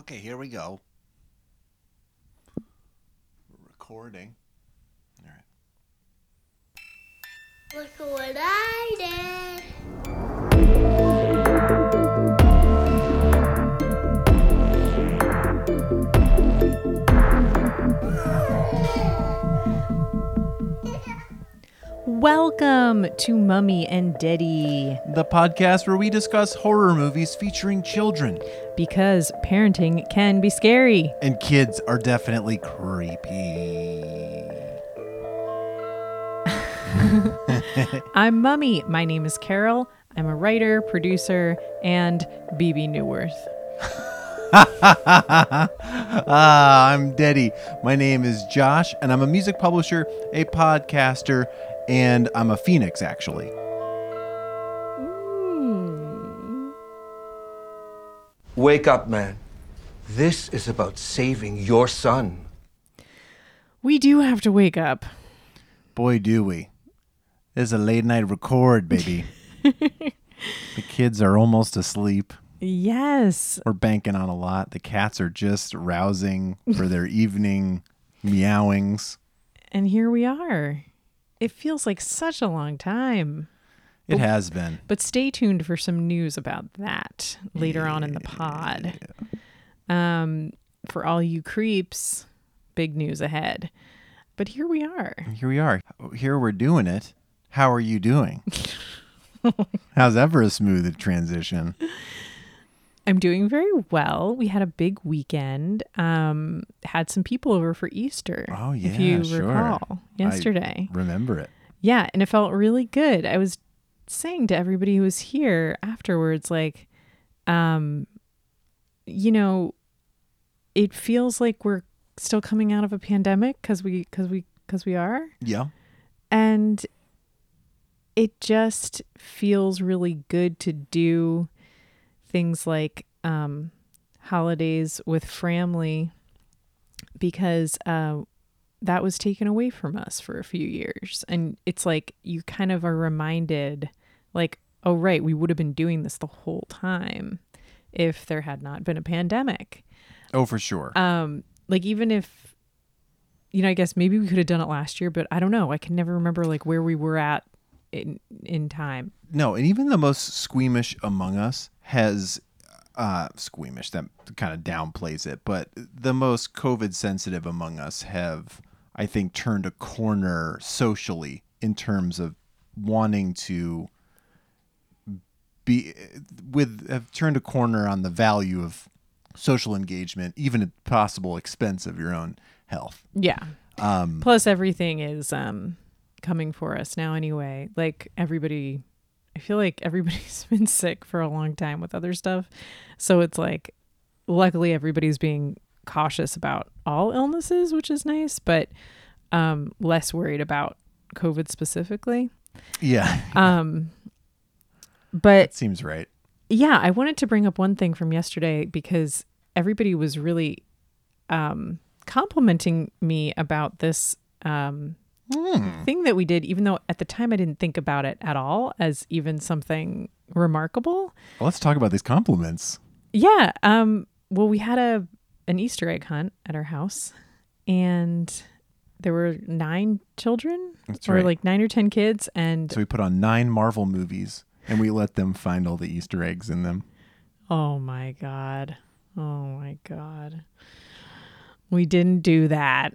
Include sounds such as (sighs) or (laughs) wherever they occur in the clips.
Okay, here we go. Recording. All right. Look what I did. Welcome to Mummy and Deaddy The podcast where we discuss horror movies featuring children. because parenting can be scary. And kids are definitely creepy. (laughs) I'm Mummy. My name is Carol. I'm a writer, producer, and BB Newworth. (laughs) Ah, I'm Deaddy. My name is Josh, and I'm a music publisher, a podcaster, and I'm a phoenix, actually. Hmm. Wake up, man. This is about saving your son. We do have to wake up. Boy, do we. This is a late night record, baby. (laughs) the kids are almost asleep. Yes. We're banking on a lot. The cats are just rousing for their (laughs) evening meowings. And here we are. It feels like such a long time. It has been. But stay tuned for some news about that later on in the pod. Um, for all you creeps, big news ahead. But here we are. Here we are. Here we're doing it. How are you doing? (laughs) How's ever a smooth transition? I'm doing very well. We had a big weekend. Um, had some people over for Easter. Oh, yeah, if you sure. recall I- yesterday. Remember it. Yeah, and it felt really good. I was saying to everybody who was here afterwards, like, um, you know, it feels like we're still coming out of a pandemic because we because we because we are, Yeah. and it just feels really good to do things like um, holidays with family because uh, that was taken away from us for a few years. And it's like you kind of are reminded, like, oh, right, we would have been doing this the whole time if there had not been a pandemic. Oh, for sure. Um, like, even if, you know, I guess maybe we could have done it last year, but I don't know. I can never remember like where we were at in in time. no, and even the most squeamish among us has uh squeamish that kind of downplays it, but the most COVID sensitive among us have I think turned a corner socially in terms of wanting to be with have turned a corner on the value of social engagement even at possible expense of your own health. Yeah. Um Plus, everything is um coming for us now anyway. Like everybody, I feel like everybody's (laughs) been sick for a long time with other stuff, so it's like, luckily everybody's being cautious about all illnesses, which is nice, but um less worried about COVID specifically. yeah, Um, but seems right. yeah, I wanted to bring up one thing from yesterday because everybody was really um, complimenting me about this um, thing that we did, even though at the time I didn't think about it at all as even something remarkable. Well, let's talk about these compliments. Yeah. Um, well, we had a an Easter egg hunt at our house, and there were nine children, That's or right. like nine or ten kids, and So we put on nine Marvel movies and we let them find all the Easter eggs in them. Oh my god. Oh my god. We didn't do that.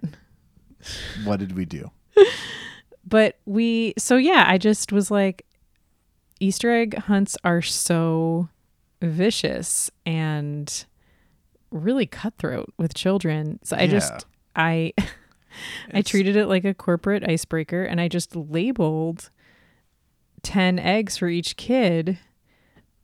What did we do? But we so yeah, I just was like Easter egg hunts are so vicious and really cutthroat with children. So I Yeah. just I (laughs) I treated it like a corporate icebreaker and I just labeled 10 eggs for each kid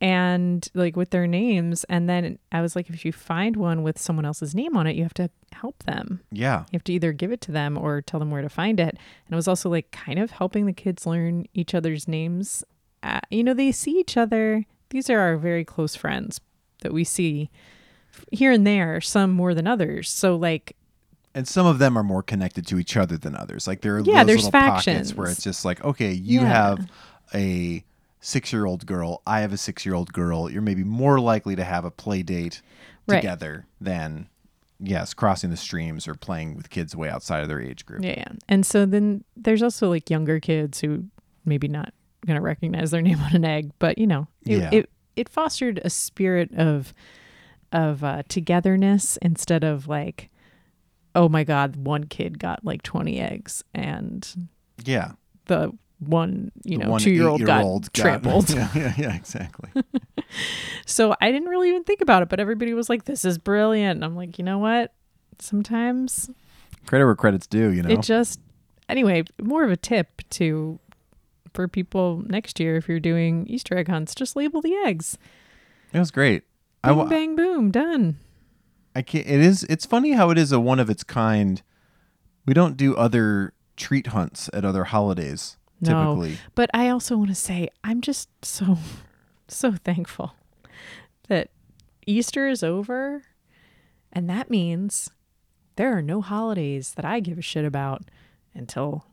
and like with their names. And then I was like if you find one with someone else's name on it you have to help them. Yeah. you have to either give it to them or tell them where to find it. And it was also like kind of helping the kids learn each other's names. Uh, you know they see each other. These are our very close friends that we see here and there some more than others. So like And some of them are more connected to each other than others. Like there are Yeah, those there's little pockets where it's just like, okay, you Yeah. have a six year old girl, I have a six year old girl, you're maybe more likely to have a play date Right. together than, yes, crossing the streams or playing with kids way outside of their age group. Yeah, yeah. And so then there's also like younger kids who maybe not going to recognize their (laughs) name on an egg, but you know, it, Yeah. it it fostered a spirit of of uh, togetherness instead of like, oh my god, one kid got like 20 eggs and Yeah. the one you The know one two year old got trampled. (laughs) yeah, yeah, yeah, exactly. (laughs) So I didn't really even think about it, but everybody was like, "This is brilliant." And I'm like, you know what? Sometimes Credit where credit's due, you know. it just anyway more of a tip to for people next year if you're doing easter egg hunts just label the eggs it was great. Wa- bang boom done I can't. It is. It's funny how it is a one of its kind. We don't do other treat hunts at other holidays no typically. but i also want to say i'm just so (laughs) so thankful that easter is over and that means there are no holidays that i give a shit about until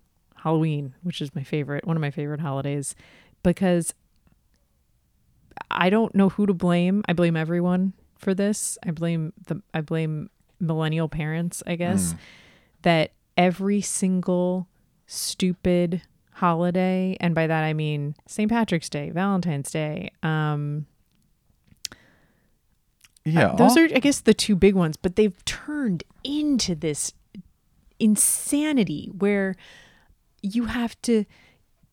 halloween which is my favorite one of my favorite holidays because I don't know who to blame. I blame everyone for this. I blame the I blame millennial parents, I guess, mm. that every single stupid holiday, and by that I mean St. Patrick's Day, Valentine's Day, um Yeah, those are I guess the two big ones, but they've turned into this insanity where you have to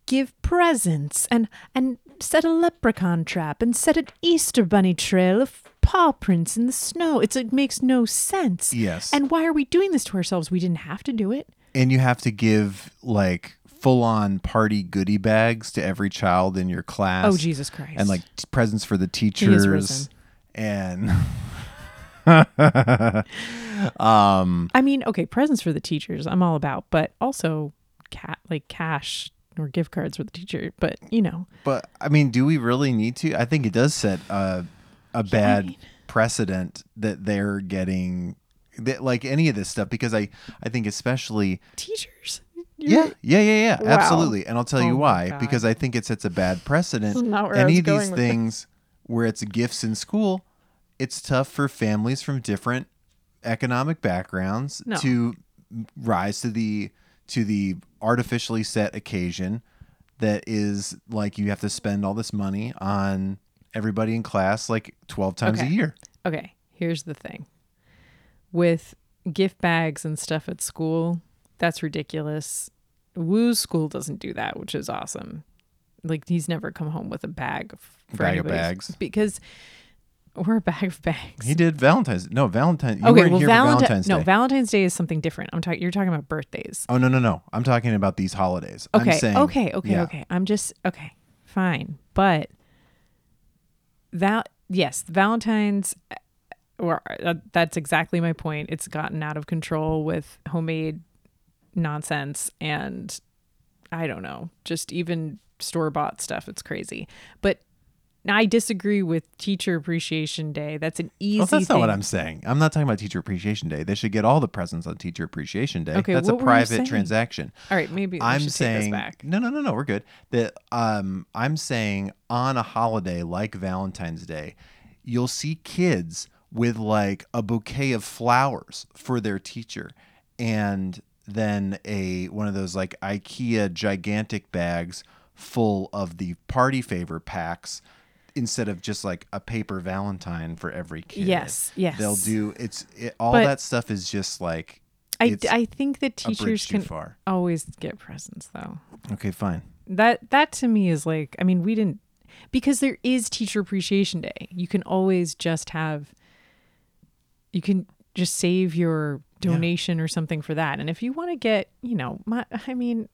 give presents and and set a leprechaun trap and set an Easter bunny trail of paw prints in the snow. It's it makes no sense. Yes. And why are we doing this to ourselves? We didn't have to do it. and you have to give like full on party goodie bags to every child in your class. Oh Jesus Christ. And like t- presents for the teachers. And (laughs) um I mean, okay, presents for the teachers, I'm all about, but also cat like cash or gift cards for the teacher. But you know, But I mean, do we really need to? I think it does set a a bad mean- precedent that they're getting that like any of this stuff because I I think especially teachers. Yeah yeah yeah yeah Wow. absolutely and I'll tell Oh you why because I think it sets a bad precedent. This is not where I any of these things where it's gifts in school, it's tough for families from different economic backgrounds No. to rise to the to the artificially set occasion that is like you have to spend all this money on everybody in class like 12 times a year. Okay, here's the thing. With gift bags and stuff at school, that's ridiculous. Woo's school doesn't do that, which is awesome. Like he's never come home with a bag of for Bag of bags. because we're a bag of bags. He did Valentine's. No, Valentine. You okay, weren't well, here for Valentine. Valentine's No, Day. Valentine's Day is something different. I'm talking. You're talking about birthdays. oh no no no! I'm talking about these holidays. Okay. I'm saying, okay. Okay. yeah. Okay. I'm just okay. Fine, but that yes, Valentine's. Or uh, that's exactly my point. It's gotten out of control with homemade nonsense and I don't know, just even store bought stuff. It's crazy. But I disagree with Teacher Appreciation Day. That's an easy. Well, that's thing. not what I'm saying. I'm not talking about Teacher Appreciation Day. They should get all the presents on Teacher Appreciation Day. Okay, that's a private transaction. All right, maybe I'm saying take this back. no, no, no, no. We're good. That um, I'm saying on a holiday like Valentine's Day, you'll see kids with like a bouquet of flowers for their teacher, and then a one of those like IKEA gigantic bags full of the party favor packs instead of just like a paper valentine for every kid. Yes, yes. They'll do it's it, all But- that stuff is just like I, I think that teachers can always get presents though. Okay, fine. That that to me is like I mean we didn't because there is teacher appreciation day. You can always just have you can just save your donation or something for that. And if you want to get, you know, my I mean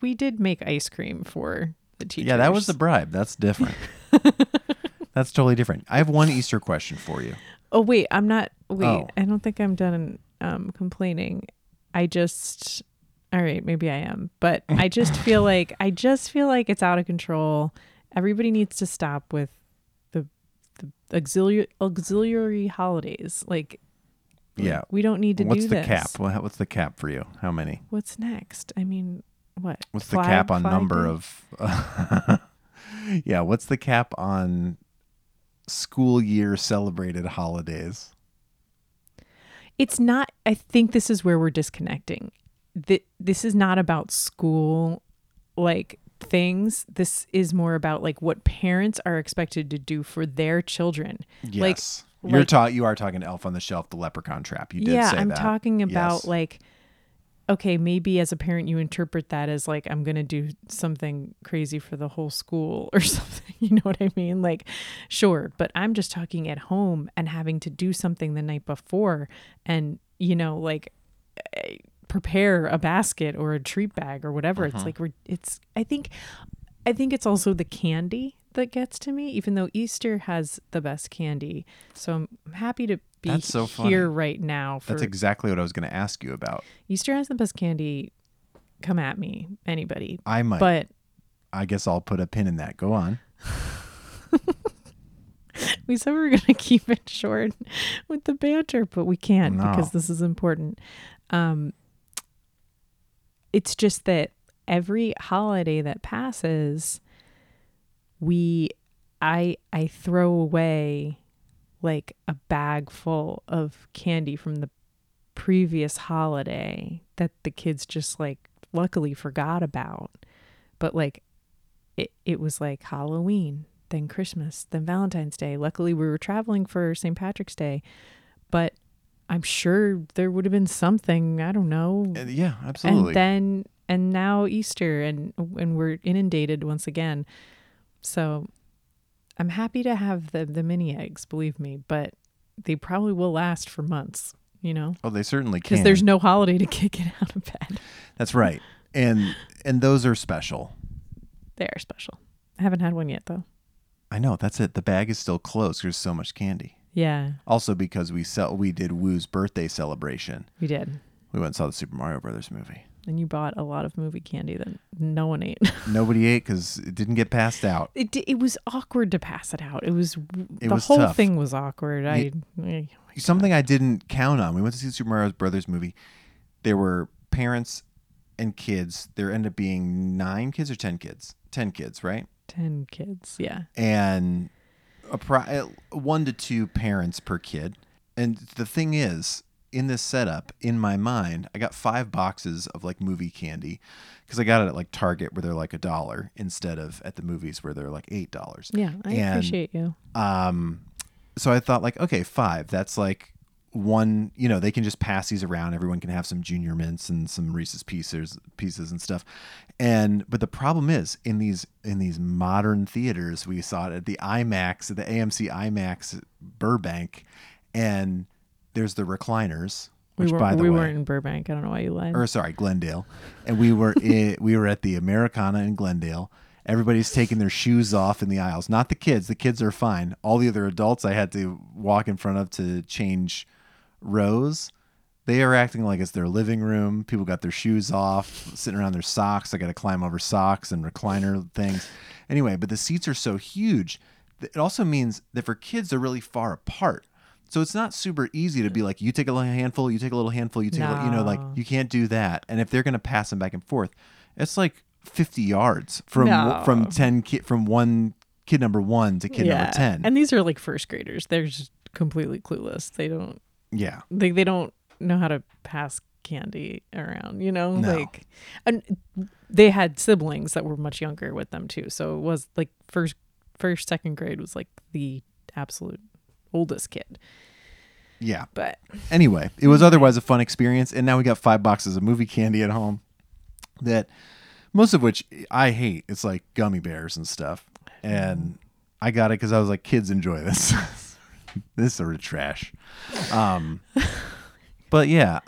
we did make ice cream for the teachers. Yeah, that was the bribe. That's different. (laughs) That's totally different. I have one Easter question for you. Oh wait, I'm not wait. Oh. I don't think I'm done um complaining. I just all right, maybe I am, but I just (laughs) feel like I just feel like it's out of control. Everybody needs to stop with the the auxiliary auxiliary holidays. Like Yeah. we don't need to What's do the this. cap? Well, What's the cap for you? How many? What's next? I mean, what? What's Flag- the cap on number of? (laughs) yeah, what's the cap on school year celebrated holidays? it's not i think this is where we're disconnecting Th- this is not about school like things this is more about like what parents are expected to do for their children like Yes. You're like- ta- you are talking Elf on the Shelf, the leprechaun trap. You did yeah i'm that. talking about Yes. like okay maybe as a parent you interpret that as like i'm gonna do something crazy for the whole school (laughs) or something you know what i mean like sure but i'm just talking at home and having to do something the night before and you know like eh, prepare a basket or a treat bag or whatever Uh-huh. it's like we're it's i think i think it's also the candy that gets to me even though easter has the best candy so i'm happy to be That's so funny. here right now for That's exactly what I was going to ask you about. Easter has the best candy. Come at me, anybody. I might. But I guess I'll put a pin in that. Go on. (laughs) we said we were going (laughs) to keep it short with the banter, but we can't No. because this is important. Um, it's just that every holiday that passes, we, I, I throw away like a bag full of candy from the previous holiday that the kids just like luckily forgot about. But like it, it was like Halloween, then Christmas, then Valentine's Day. Luckily, we were traveling for St. Patrick's Day, but I'm sure there would have been something, I don't know. Uh, yeah, absolutely. And then, and now Easter, and, and we're inundated once again. So I'm happy to have the, the mini eggs, believe me, but they probably will last for months, you know? oh, they certainly can. Because there's no holiday to (laughs) kick it out of bed. That's right. And and those are special. They are special. I haven't had one yet, though. I know. That's it. The bag is still closed. There's so much candy. Yeah, Also because we sell we did Woo's birthday celebration. we did. We went and saw the Super Mario Brothers movie. And you bought a lot of movie candy that no one ate. (laughs) Nobody ate because it didn't get passed out. It it was awkward to pass it out. It was It the was whole tough. thing was awkward. I Something I didn't count on. We went to see the Super Mario Brothers movie. There were parents and kids. There ended up being nine kids or ten kids. Ten kids, right? ten kids. Yeah, and a pro- uh, one to two parents per kid. And the thing is, in this setup, in my mind, I got five boxes of like movie candy because I got it at like Target where they're like a dollar instead of at the movies where they're like eight dollars. yeah. I And- appreciate you. Um, so I thought like, okay, five. That's like one. You know, they can just pass these around. Everyone can have some Junior Mints and some Reese's Pieces, pieces and stuff. And but the problem is in these in these modern theaters, we saw it at the IMAX, at the AMC IMAX Burbank, and there's the recliners. We Which, weren't, by the we way, weren't in Burbank. I don't know why you lied. or sorry, Glendale, and we were i (laughs) we were at the Americana in Glendale. Everybody's taking their shoes off in the aisles. Not the kids. The kids are fine. All the other adults I had to walk in front of to change rows. They are acting like it's their living room. People got their shoes off, sitting around their socks. I got to climb over socks and recliner things. Anyway, but the seats are so huge. It also means that for kids, they're really far apart. So it's not super easy to be like, you take a little handful, you take a little handful, you take a little, you know, like you can't do that. And if they're going to pass them back and forth, it's like 50 yards from No. from 10 kid from one kid number 1 to kid number 10. And these are like first graders. They're just completely clueless. They don't. yeah. They they don't know how to pass candy around. You know, No. like, and they had siblings that were much younger with them too. So it was like first first second grade was like the absolute oldest kid. Yeah. But Anyway, it was (laughs) otherwise a fun experience and now we got 5 boxes of movie candy at home that most of which I hate. It's like gummy bears and stuff. And I got it cuz I was like kids enjoy this. (laughs) this sort of trash. Um (laughs) but yeah,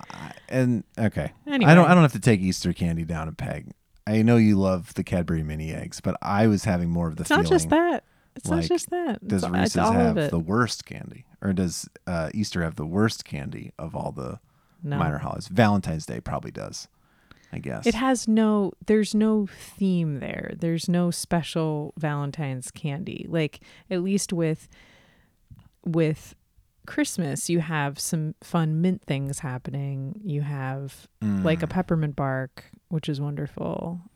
and okay. I don't I don't have to take Easter candy down a peg. I know you love the Cadbury mini eggs, but I was having more of the it's feeling not just that. It's like, not just that. does it's, Reese's it's have the worst candy, or does uh, Easter have the worst candy of all the No. minor holidays? Valentine's Day probably does, I guess. It has no there's no theme there. There's no special Valentine's candy. Like at least with with Christmas you have some fun mint things happening. You have like a peppermint bark, which is wonderful. Mm.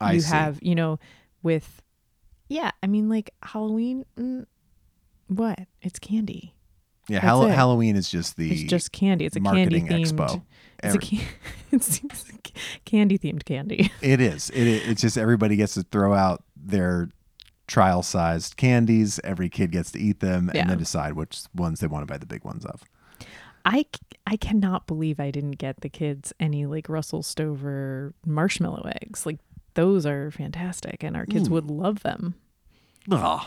I you see. have, you know, with yeah, I mean, like Halloween. Mm, what? It's candy. Yeah, Hall- it. Halloween is just the It's just candy. It's a marketing candy themed. expo. It's a, can- it's, it's a candy themed candy. (laughs) It is. It, it it's just everybody gets to throw out their trial sized candies. Every kid gets to eat them Yeah. and then decide which ones they want to buy the big ones of. I, I cannot believe I didn't get the kids any like Russell Stover marshmallow eggs. Like those are fantastic, and our kids would love them. Oh,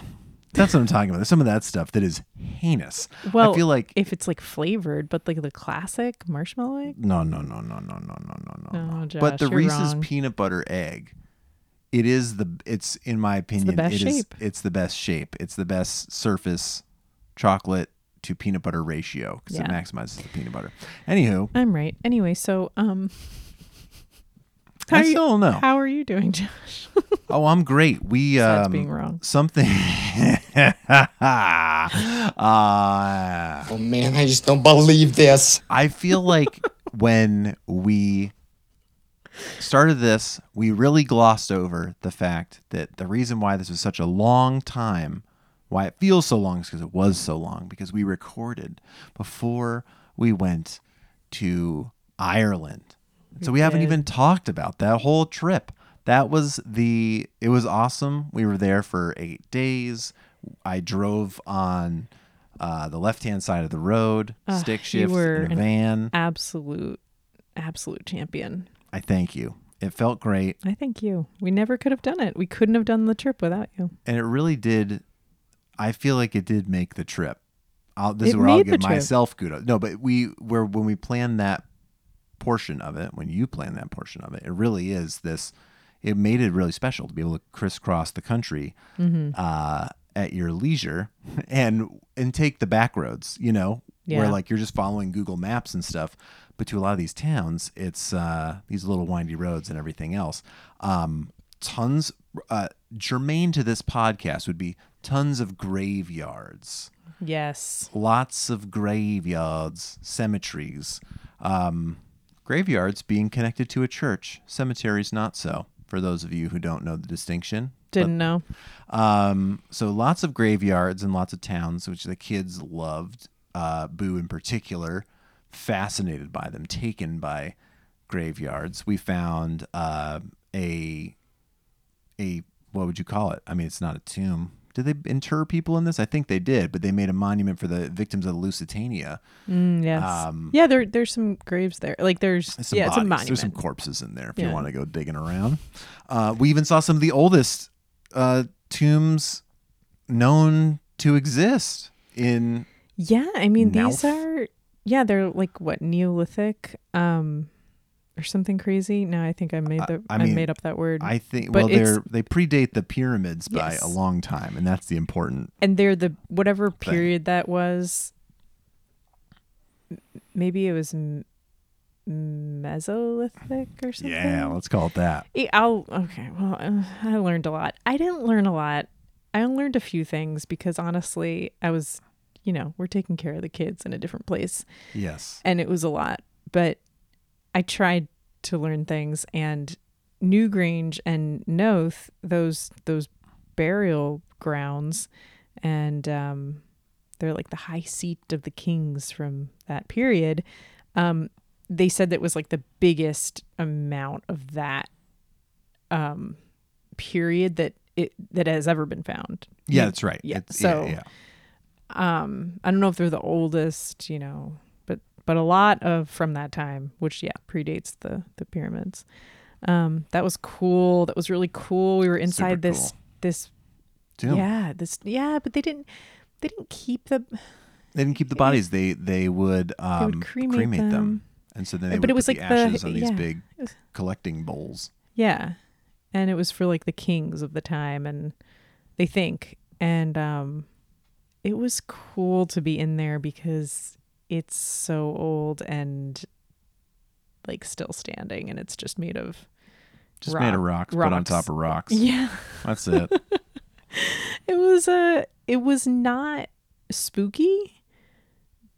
that's what I'm talking about. There's some of that stuff that is heinous. Well, I feel like if it's like flavored, but like the classic marshmallow egg. no, no, no, no, no, no, no, no, no. Oh. Josh, but the Reese's wrong. peanut butter egg, it is the. It's in my opinion, best it is- shape. It's the best shape. It's the best surface chocolate to peanut butter ratio because it maximizes the peanut butter. Anywho, I'm right. Anyway, so um, how I are you- still don't know. How are you doing, Josh? (laughs) Oh, I'm great. We (laughs) Besides um, being wrong. something. (laughs) uh, Oh man, I just don't believe this. I feel like when we started this, we really glossed over the fact that the reason why this was such a long time, why it feels so long, is because it was so long, because we recorded before we went to Ireland. So we haven't even talked about that whole trip. That was the, it was awesome. We were there for eight days. I drove on uh, the left hand side of the road, Ugh, stick shift in a van. Absolute, absolute champion. I thank you. It felt great. I thank you. We never could have done it. We couldn't have done the trip without you. and it really did i feel like it did make the trip I'll, this is where i'll give myself kudos no but we were when we planned that portion of it when you plan that portion of it it really is this it made it really special to be able to crisscross the country Mm-hmm. uh, at your leisure (laughs) and and take the back roads you know where like you're just following google maps and stuff but to a lot of these towns it's uh, these little windy roads and everything else um, tons uh, germane to this podcast would be tons of graveyards Yes. lots of graveyards, cemeteries. Um, graveyards being connected to a church, cemeteries not so. For those of you who don't know the distinction, Didn't know. um, so lots of graveyards and lots of towns, which the kids loved. Uh, Boo in particular, fascinated by them, taken by graveyards. We found uh, a a what would you call it? I mean, it's not a tomb. Did they inter people in this? I think they did, but they made a monument for the victims of the Lusitania. Mm, yes. Um, yeah, there there's some graves there. Like there's yeah, it's a monument. There's some corpses in there if you want to go digging around. Uh, we even saw some of the oldest uh, tombs known to exist in yeah, I mean these are yeah, they're like what Neolithic um or something crazy. No, I think I made the I I, mean, made up that word. I think But well they're they predate the pyramids by Yes. a long time and that's the important and they're the whatever period that was maybe it was mesolithic or something? yeah let's call it that. I'll okay well (laughs) i learned a lot. I didn't learn a lot. I learned a few things because honestly i was you know we're taking care of the kids in a different place. Yes. And it was a lot. But i tried to learn things and newgrange and Knowth those those burial grounds and um they're like the high seat of the kings from that period um they said that was like the biggest amount of that um period that it that has ever been found yeah that's right yeah, It's- so- yeah, yeah. um i don't know if they're the oldest you know but a lot of from that time which yeah predates the the pyramids um that was cool that was really cool we were inside Super this cool. this Tomb. yeah this yeah but they didn't they didn't keep the they didn't keep the bodies they they would um would cremate them. and so then they But would it was put like the the- ashes on these yeah. big was- collecting bowls yeah and it was for like the kings of the time and they think and um it was cool to be in there because it's so old and like still standing and it's just made of just made of Rock- rocks, put on top of rocks yeah that's it (laughs) it was a it was not spooky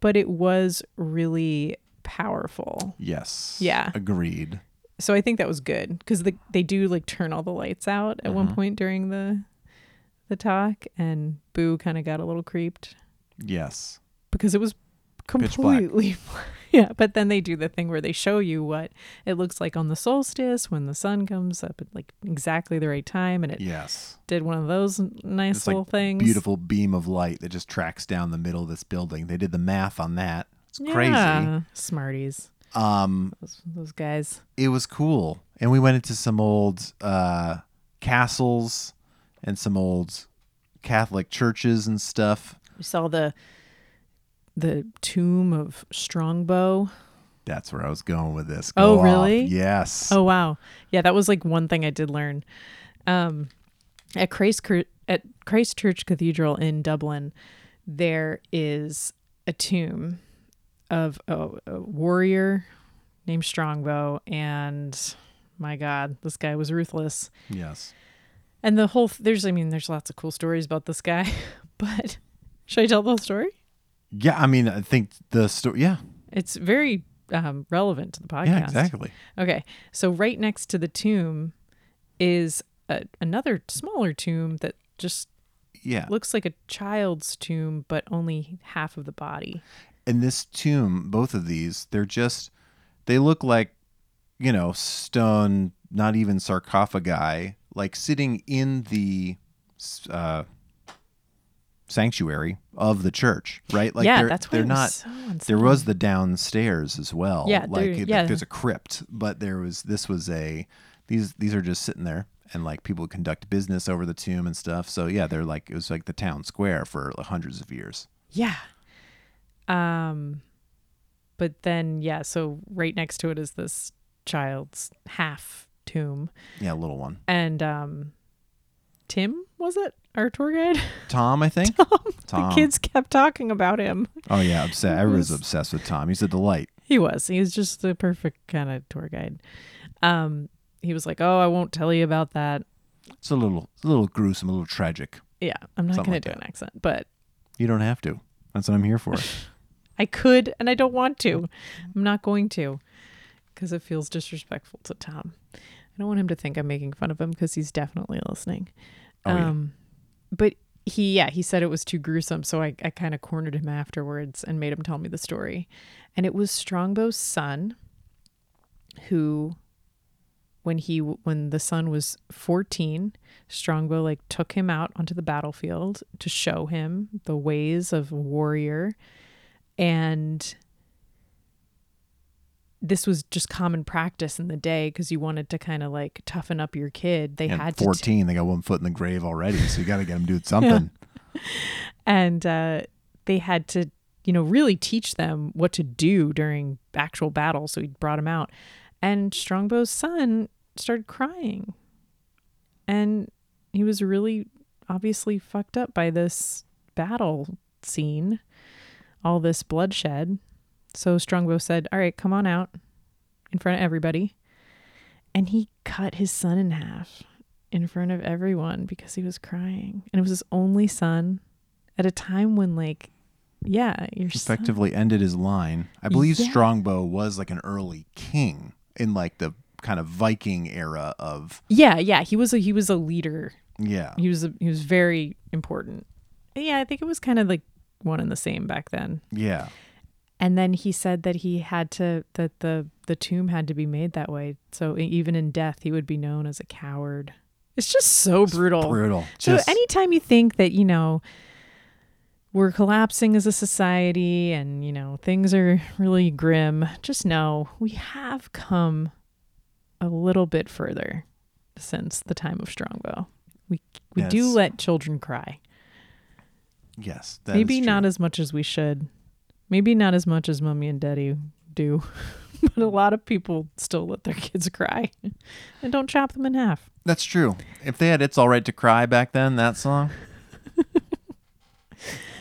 but it was really powerful yes Yeah. agreed so i think that was good because the, they do like turn all the lights out at Mm-hmm. one point during the the talk, and Boo kind of got a little creeped Yes. because it was. Completely (laughs) yeah but then they do the thing where they show you what it looks like on the solstice when the sun comes up at like exactly the right time and it Yes. did one of those nice It's little like things beautiful beam of light that just tracks down the middle of this building. They did the math on that. It's crazy. yeah, smarties Um, those, those guys it was cool, and we went into some old uh, castles and some old Catholic churches and stuff. we saw the the tomb of strongbow That's where I was going with this. Oh, Go off. really? Yes. Oh wow. Yeah, that was like one thing I did learn. Um at Christ at Christ Church Cathedral in Dublin, there is a tomb of a, a warrior named Strongbow and my god, this guy was ruthless. Yes. And the whole there's I mean there's lots of cool stories about this guy, (laughs) but should I tell the whole story? Yeah, I mean, I think the story. Yeah. It's very um, relevant to the podcast. Yeah. Exactly. Okay. So right next to the tomb is a, another smaller tomb that just Yeah. looks like a child's tomb, but only half of the body. And this tomb, both of these, they're just. They look like, you know, stone, not even sarcophagi, like sitting in the. Uh, sanctuary of the church right like yeah, they're, that's why they're not so there was the downstairs as well. Yeah, like it- yeah. there's a crypt, but there was this was a these these are just sitting there and like people conduct business over the tomb and stuff. So yeah, they're like it was like the town square for like, hundreds of years. yeah. Um, but then yeah, so right next to it is this child's half tomb, Yeah, little one. and um, Tim was it our tour guide? (laughs) Tom, I think. Tom. the kids kept talking about him. Oh yeah, obsessed. Everyone's was- obsessed with Tom. He's a delight. He was. He was just the perfect kind of tour guide. Um, he was like, "Oh, I won't tell you about that." It's a little, it's a little gruesome, a little tragic. Yeah, I'm not going like to do that. an accent, but You don't have to. That's what I'm here for. (laughs) I could, and I don't want to. I'm not going to, because it feels disrespectful to Tom. I don't want him to think I'm making fun of him because he's definitely listening. Oh, yeah. um, but he, yeah, he said it was too gruesome, so I, I kind of cornered him afterwards and made him tell me the story. And it was Strongbow's son, who, when he when the son was 14, Strongbow like took him out onto the battlefield to show him the ways of a warrior, and this was just common practice in the day because you wanted to kind of like toughen up your kid. They And had to t- 14, they got one foot in the grave already, so you got to get them doing something. (laughs) and uh, they had to you know really teach them what to do during actual battle so he brought him out and strongbow's son started crying and he was really obviously fucked up by this battle scene all this bloodshed so strongbow said all right come on out in front of everybody and he cut his son in half in front of everyone because he was crying and it was his only son at a time when like yeah your son- effectively ended his line. I believe Yeah. Strongbow was like an early king in like the kind of Viking era of yeah yeah he was a he was a leader yeah. he was a, he was very important yeah i think it was kind of like one and the same back then Yeah. And then he said that he had to that the the tomb had to be made that way so even in death he would be known as a coward it's just so brutal Brutal. So Just anytime you think that, you know, we're collapsing as a society and, you know, things are really grim, just know we have come a little bit further since the time of Strongbow. We we do let children cry. yes, Maybe not as much as we should. Maybe not as much as mommy and daddy do. (laughs) but a lot of people still let their kids cry (laughs) and don't chop them in half. That's true. If they had "It's All Right to Cry" back then, that song, (laughs)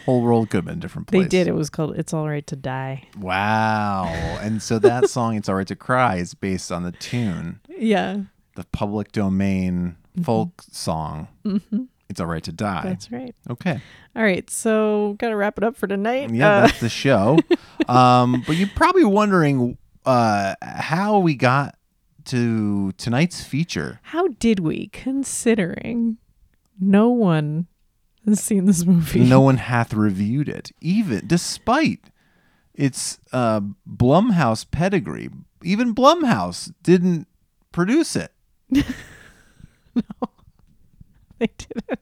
whole world could have been a different place. They did. It was called It's All Right to Die. Wow. And so that song, "It's All Right to Cry," is based on the tune, Yeah. the public domain folk song. Mm-hmm. "It's All Right to Die." That's right. okay. All right, so gotta wrap it up for tonight. Yeah, Uh, that's the show. (laughs) um, but you're probably wondering uh, how we got to tonight's feature. how did we, considering no one has seen this movie. no one hath reviewed it, even despite its uh, Blumhouse pedigree. Even Blumhouse didn't produce it. (laughs) (laughs) (laughs) they didn't.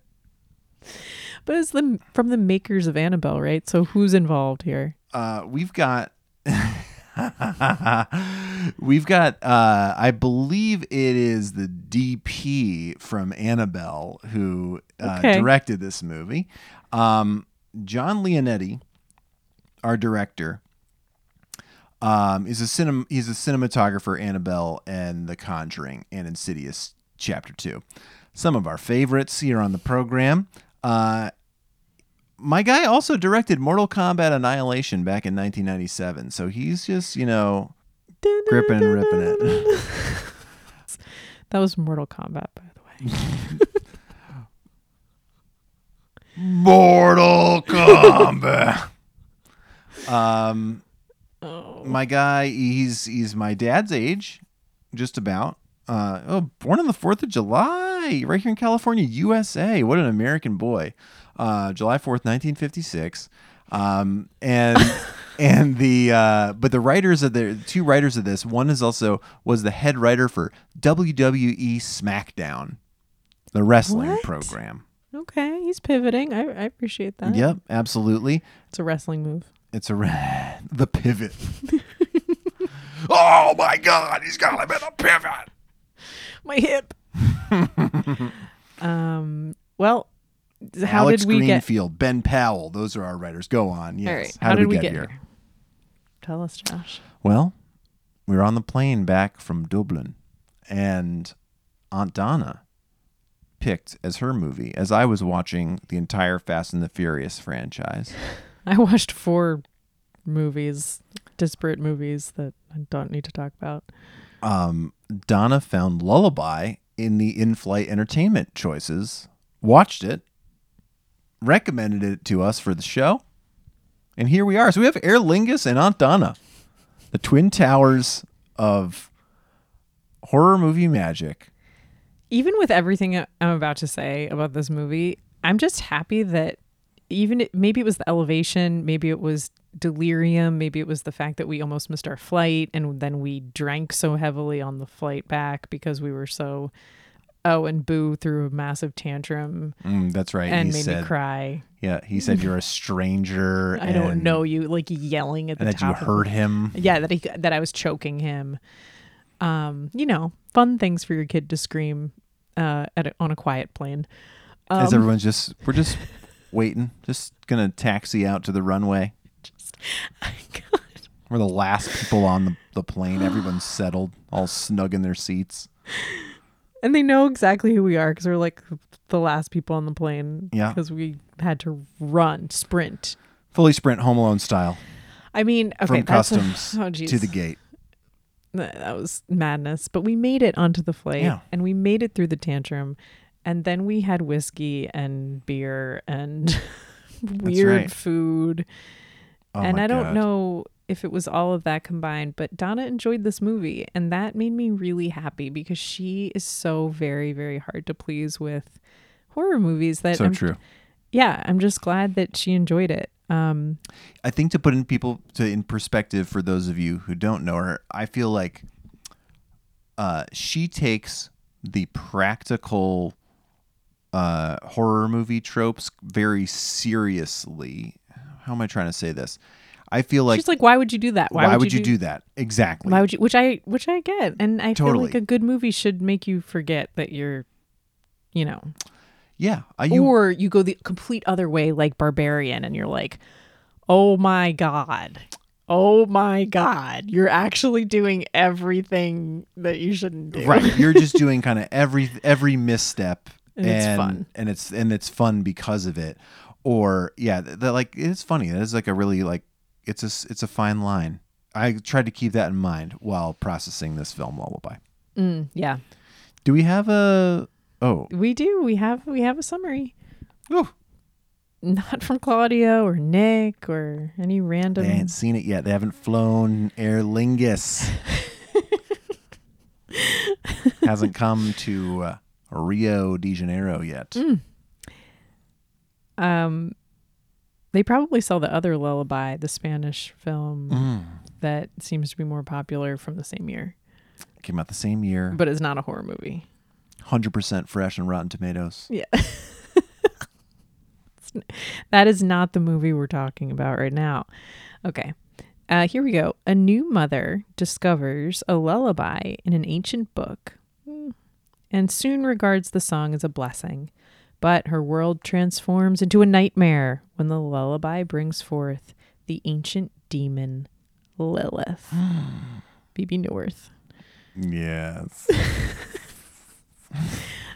But it's the from the makers of Annabelle, right? So who's involved here? Uh, we've got. (laughs) We've got, uh, I believe it is the DP from Annabelle who uh, Okay. directed this movie. Um, John Leonetti, our director, um, is a cinem- he's a cinematographer, Annabelle and The Conjuring and Insidious Chapter 2. Some of our favorites here on the program. Uh, my guy also directed Mortal Kombat Annihilation back in 1997. So he's just, you know, gripping and ripping it. (laughs) That was Mortal Kombat, by the way. Mortal Kombat. um, Oh. my guy, he's he's my dad's age, just about. Uh, oh, born on the Fourth of July, right here in California, USA. What an American boy! Uh, July fourth, nineteen fifty six. Um, and (laughs) and the uh, but the writers of the two writers of this, one is also was the head writer for WWE SmackDown, the wrestling What? program. Okay, he's pivoting. I, I appreciate that. Yep, absolutely. It's a wrestling move. It's a ra- (laughs) the pivot. (laughs) oh my God, he's got him in a pivot. My hip. Um. Well, how Alex did we get? Greenfield, Ben Powell, those are our writers. Go on. Yes. Right. How, did, we get, here? Tell us, Josh. Well, we were on the plane back from Dublin, and Aunt Donna picked as her movie as I was watching the entire Fast and the Furious franchise. (laughs) I watched four movies, disparate movies that I don't need to talk about. um, Donna found Lullaby in the in-flight entertainment choices, watched it, recommended it to us for the show, and here we are. So we have Aer Lingus and Aunt Donna, the twin towers of horror movie magic. even with everything I'm about to say about this movie, I'm just happy that even maybe it was the elevation, maybe it was delirium, maybe it was the fact that we almost missed our flight and then we drank so heavily on the flight back because we were so oh and boo threw a massive tantrum Mm, that's right. and he made said, me cry. "Yeah." He said, "You're a stranger." (laughs) I don't know you like yelling at the and that you top of- hurt him. Yeah, that he that I was choking him. Um, you know, fun things for your kid to scream uh at a, on a quiet plane. As Um, everyone's just, we're just (laughs) waiting, just gonna taxi out to the runway. (laughs) We're the last people on the, the plane. Everyone's settled, all snug in their seats. And they know exactly who we are because we're like the last people on the plane. Yeah. Because we had to run, sprint. Fully sprint Home Alone style I mean, okay, from that's a- customs (laughs) oh, to the gate. That was madness. But we made it onto the flight Yeah. and we made it through the tantrum. And then we had whiskey and beer and (laughs) weird right. food. Oh and I don't God. know if it was all of that combined, but Donna enjoyed this movie, and that made me really happy because she is so very, very hard to please with horror movies. That So I'm, true. Yeah, I'm just glad that she enjoyed it. Um, I think to put in people to in perspective for those of you who don't know her, I feel like uh, she takes the practical uh, horror movie tropes very seriously. How am I trying to say this? I feel like she's like, "Why would you do that? why, would you do, that exactly? Why would you?" Which I, which I get, and I feel like a good movie should make you forget that you're, you know, yeah, you or you go the complete other way, like Barbarian, and you're like, "Oh my god." Oh my God! You're actually doing everything that you shouldn't do. right you're just (laughs) doing kind of every every misstep And it's fun. and it's and it's fun because of it. Or yeah that like it's funny. That is like a really like it's a it's a fine line. I tried to keep that in mind while processing this film lullaby Mm, yeah, do we have a oh. We do. We have we have a summary, Ooh, not from Claudia or Nick or any random they ain't seen it yet. They haven't flown Aer Lingus. (laughs) Hasn't come to uh, rio de janeiro yet Mm. Um, they probably saw the other lullaby, the Spanish film Mm. that seems to be more popular from the same year, Came out the same year. but it's not a horror movie. 100% fresh and Rotten Tomatoes. Yeah. (laughs) that is not the movie we're talking about right now. Okay. Uh, here we go. A new mother discovers a lullaby in an ancient book and soon regards the song as a blessing. But her world transforms into a nightmare when the lullaby brings forth the ancient demon Lilith. (gasps) Bebe Neuwirth. Yes. (laughs)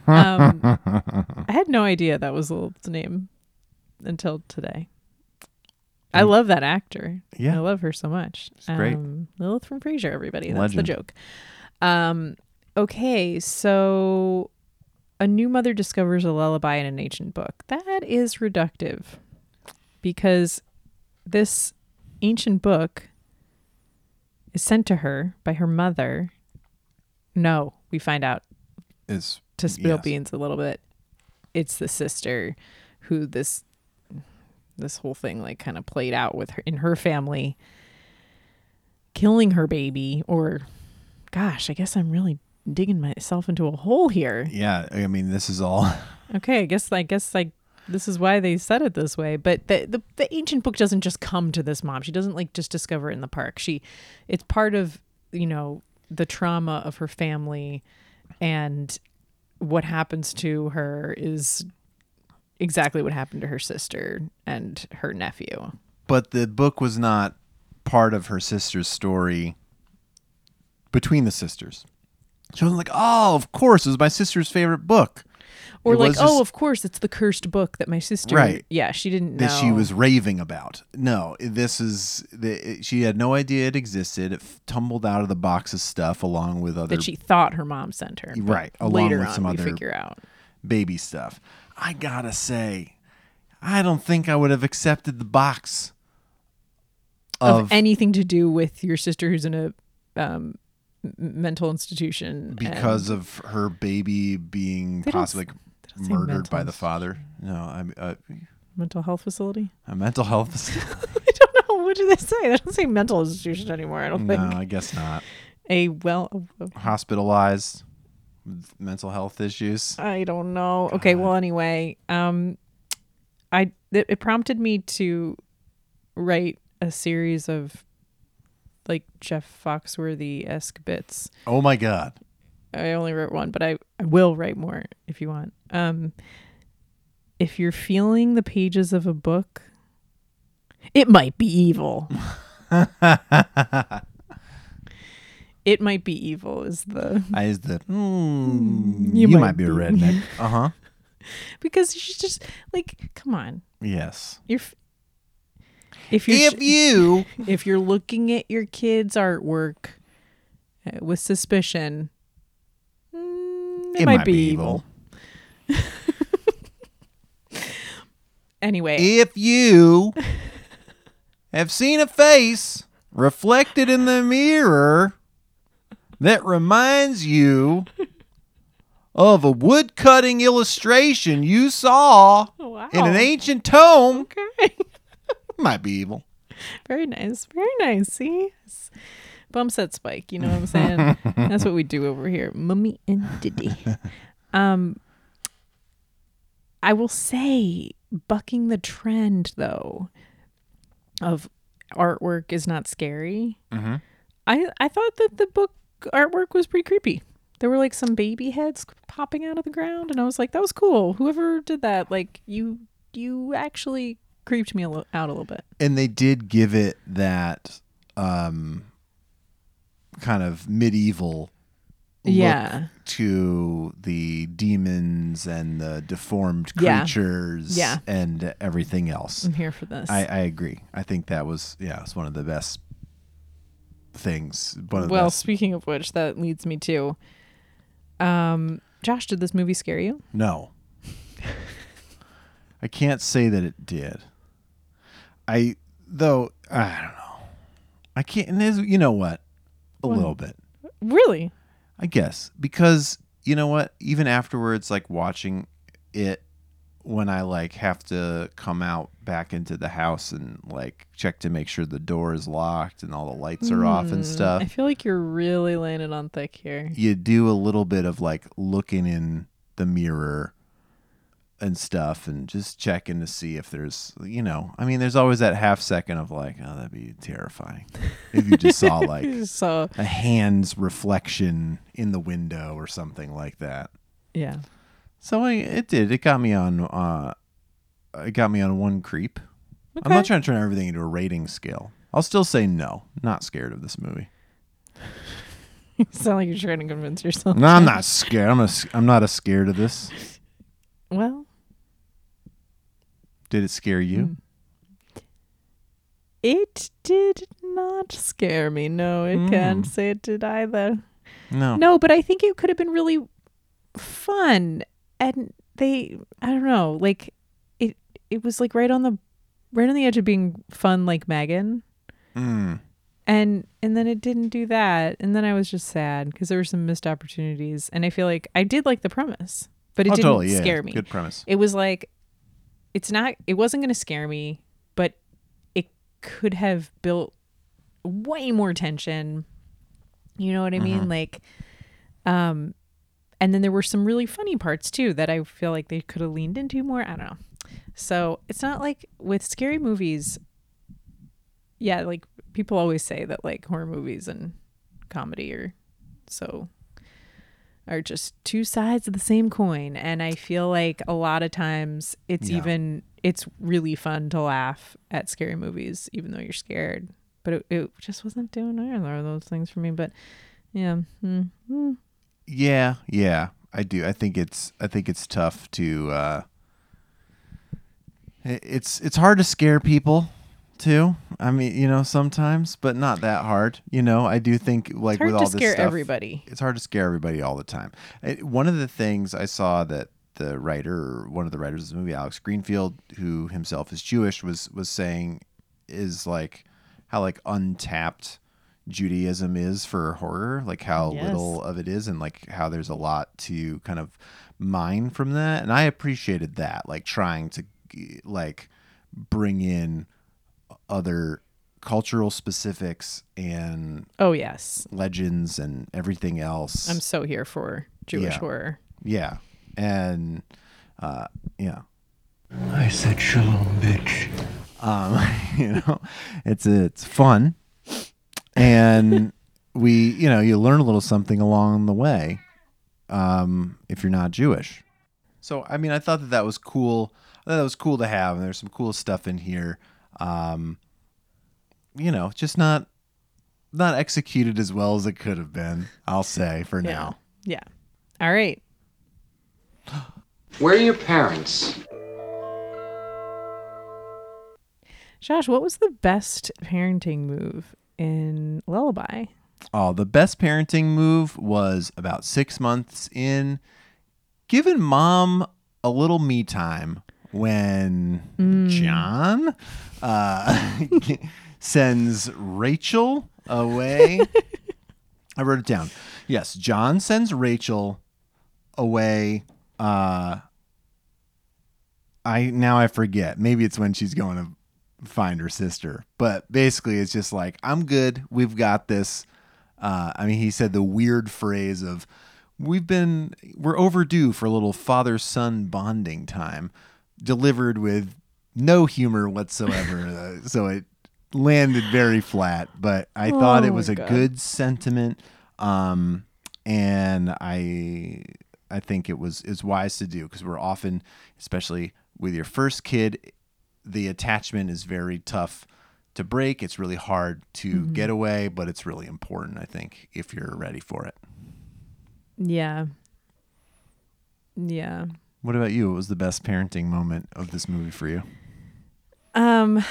Um, I had no idea that was Lilith's name until today. I love that actor. Yeah. I love her so much. She's great. Um, Lilith from Frasier, everybody. That's the joke. Um, okay, so a new mother discovers a lullaby in an ancient book. That is reductive because this ancient book is sent to her by her mother. No, we find out Is to spill Yes. beans a little bit it's the sister who this this whole thing like kind of played out with her in her family killing her baby or gosh i guess i'm really digging myself into a hole here. Yeah, I mean this is all (laughs) okay i guess i guess like this is why they said it this way but the, the the ancient book doesn't just come to this mom she doesn't like just discover it in the park. She it's part of you know the trauma of her family and what happens to her is exactly what happened to her sister and her nephew. But the book was not part of her sister's story between the sisters. She wasn't like, "Oh, of course, it was my sister's favorite book." or It like oh of course it's the cursed book that my sister Right. yeah she didn't know that she was raving about. No, this is the, she had no idea it existed. It f- tumbled out of the box of stuff along with other that she thought her mom sent her Right, along later with on some other figure out baby stuff. I gotta say, I don't think I would have accepted the box of, of, anything to do with your sister who's in a um, mental institution because of her baby being possibly s- murdered by the father. No, I'm uh, mental health facility. a mental health. (laughs) facility. (laughs) I don't know what do they say. They don't say mental institution anymore. I don't no, think No, I guess not. a well. Hospitalized mental health issues. I don't know. Okay, well, anyway, um, I it, it prompted me to write a series of like Jeff Foxworthy esque bits. Oh my god. I only wrote one, but I, I will write more if you want. Um, if you're feeling the pages of a book, it might be evil. (laughs) it might be evil is the I is the mm, You you, might might be a redneck. (laughs) Uh huh. because she's just like, come on, Yes. you're. If you're If you (laughs) if you're looking at your kid's artwork uh, with suspicion, mm, it, might, be, evil. (laughs) Anyway, if you have seen a face reflected in the mirror that reminds you of a woodcutting illustration you saw wow. in an ancient tome, Okay. (laughs) might be evil. Very nice. Very nice. See? It's Bum set spike, you know what I'm saying? (laughs) That's what we do over here. Mummy and Deaddy. (laughs) Um I will say bucking the trend though of artwork is not scary. Mm-hmm. I I thought that the book artwork was pretty creepy. There were like some baby heads popping out of the ground, and I was like, "That was cool." Whoever did that, like you, you actually creeped me a out a little bit. And they did give it that um, kind of medieval look Yeah. to the demons and the deformed Yeah. creatures Yeah. and everything else. I'm here for this. I, I agree. I think that was yeah, it's one of the best things. One of the well, best. speaking of which, that leads me to, um, Josh, did this movie scare you? No. (laughs) I can't say that it did. I though I don't know. I can't. And there's- you know what? A What? little bit, Really? I guess, because you know what? Even afterwards, like watching it when I like have to come out back into the house and like check to make sure the door is locked and all the lights are off and Mm, stuff. I feel like you're really laying it on thick here. you do a little bit of like looking in the mirror and stuff and just checking to see if there's you know i mean there's always that half second of like oh that'd be terrifying. If you just saw (laughs) like So a hand's reflection in the window or something like that. Yeah. so I, it did. It got me on uh it got me on one creep. I'm not trying to turn everything into a rating scale. I'll still say no. Not scared of this movie. (laughs) You sound like you're trying to convince yourself. no i'm not scared. I'm, a, I'm not as scared of this. (laughs) Well, did it scare you Mm. it did not scare me. No, I can't Mm. say it did either. no No, but I think it could have been really fun. And they I don't know, like it it was like right on the right on the edge of being fun like Megan. Mm. And and then it didn't do that. And then I was just sad because there were some missed opportunities. And I feel like I did like the premise, but it oh, didn't totally, yeah. scare me. Good premise. It was like it's not it wasn't going to scare me, but it could have built way more tension. You know what I mean? Like um and then there were some really funny parts too that I feel like they could have leaned into more. I don't know. So, it's not like with scary movies yeah, like people always say that like horror movies and comedy are so are just two sides of the same coin and I feel like a lot of times it's Yeah. even it's really fun to laugh at scary movies even though you're scared. But it, it just wasn't doing either of those things for me. But yeah, mm, mm. Yeah, yeah, I do. I think it's I think it's tough to. Uh, it's it's hard to scare people too. I mean, you know, sometimes, but not that hard. You know, I do think like it's hard with to all this scare stuff, everybody. it's hard to scare everybody all the time. It, one of the things I saw that the writer, or one of the writers of the movie, Alex Greenfield, who himself is Jewish, was was saying is like how like untapped Judaism is for horror, like how Yes. little of it is, and like how there's a lot to kind of mine from that. And I appreciated that, like trying to like bring in other cultural specifics and Oh yes. legends and everything else. I'm so here for Jewish Yeah. horror. yeah, and uh, yeah, I said shalom, bitch. um, (laughs) you know, it's it's fun, and (laughs) we, you know, you learn a little something along the way, um, if you're not Jewish. So, I mean, I thought that that was cool. I thought that was cool to have, and there's some cool stuff in here. Um, you know, just not not executed as well as it could have been. I'll say for Yeah. now. Yeah. All right. Where are your parents? Josh, what was the best parenting move in Lullaby? Oh, the best parenting move was about six months in, giving mom a little me time when John uh, (laughs) sends Rachel away. (laughs) I wrote it down. Yes, John sends Rachel away. Uh, I now I forget. Maybe it's when she's going to find her sister. But basically, it's just like, I'm good. We've got this. Uh, I mean, he said the weird phrase of, we've been, we're overdue for a little father son bonding time, delivered with no humor whatsoever. (laughs) uh, so it landed very flat, but I thought Oh it was a God. good sentiment. Um, and I, I think it was is wise to do because we're often, especially with your first kid, the attachment is very tough to break. It's really hard to Mm-hmm. get away, but it's really important, I think, if you're ready for it. Yeah. Yeah. What about you? What was the best parenting moment of this movie for you? Um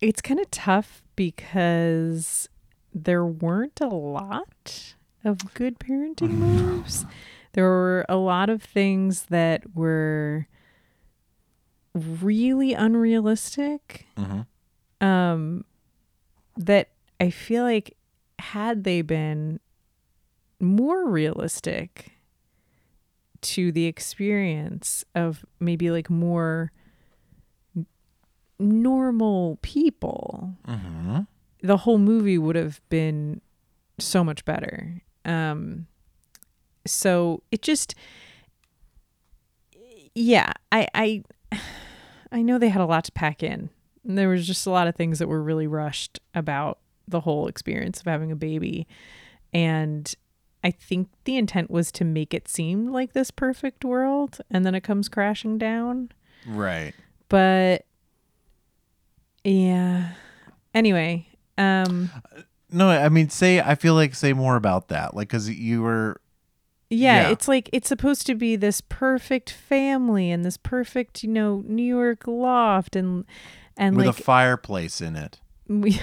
it's kind of tough because there weren't a lot of good parenting moves. There were a lot of things that were really unrealistic. Mm-hmm. Um that I feel like had they been more realistic to the experience of maybe like more normal people, the whole movie would have been so much better. Um, so it just, yeah, I, I, (sighs) I know they had a lot to pack in. And there was just a lot of things that were really rushed about the whole experience of having a baby. And I think the intent was to make it seem like this perfect world and then it comes crashing down. Right. But yeah. Anyway, um No, I mean, say I feel like say more about that, like because you were yeah, Yeah. it's like it's supposed to be this perfect family and this perfect, you know, New York loft and and with like a fireplace in it. (laughs) we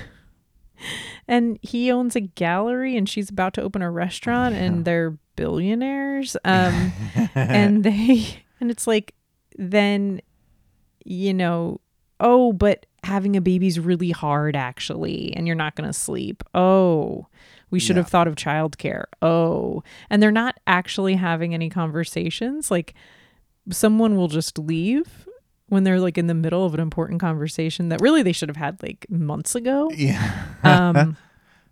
(laughs) and he owns a gallery and she's about to open a restaurant and they're billionaires um (laughs) and they and it's like then you know oh but having a baby's really hard actually and you're not going to sleep. Oh we should Yeah. have thought of childcare. Oh and they're not actually having any conversations. Like someone will just leave when they're like in the middle of an important conversation that really they should have had like months ago Yeah. um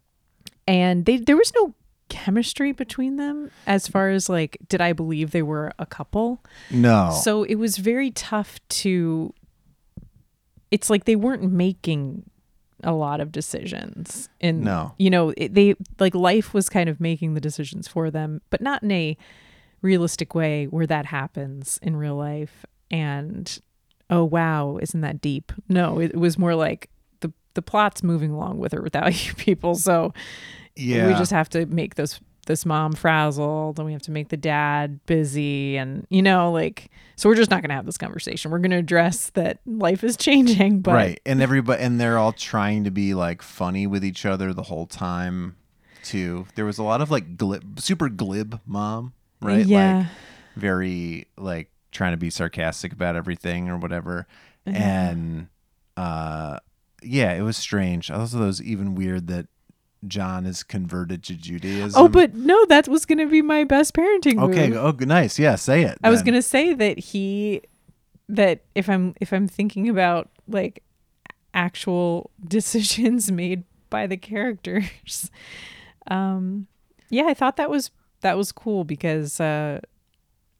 (laughs) and they there was no chemistry between them as far as like did i believe they were a couple No. so it was very tough to it's like they weren't making a lot of decisions and No. you know it, they like life was kind of making the decisions for them but not in a realistic way where that happens in real life and oh wow isn't that deep no it was more like the the plot's moving along with or without (laughs) you people so yeah. we just have to make this this mom frazzled and we have to make the dad busy and you know like so we're just not going to have this conversation we're going to address that life is (laughs) changing but right, and everybody and they're all trying to be like funny with each other the whole time. Too. There was a lot of like glib, super glib mom, right? yeah Like very like trying to be sarcastic about everything or whatever. And uh yeah, it was strange. Also, was even weird that John is converted to Judaism. oh but no that was going to be my best parenting okay. move. Oh, good- nice. Yeah, say it. i was going to say that he that if i'm if i'm thinking about like actual (laughs) decisions made by the characters (laughs) um yeah i thought that was that was cool because uh,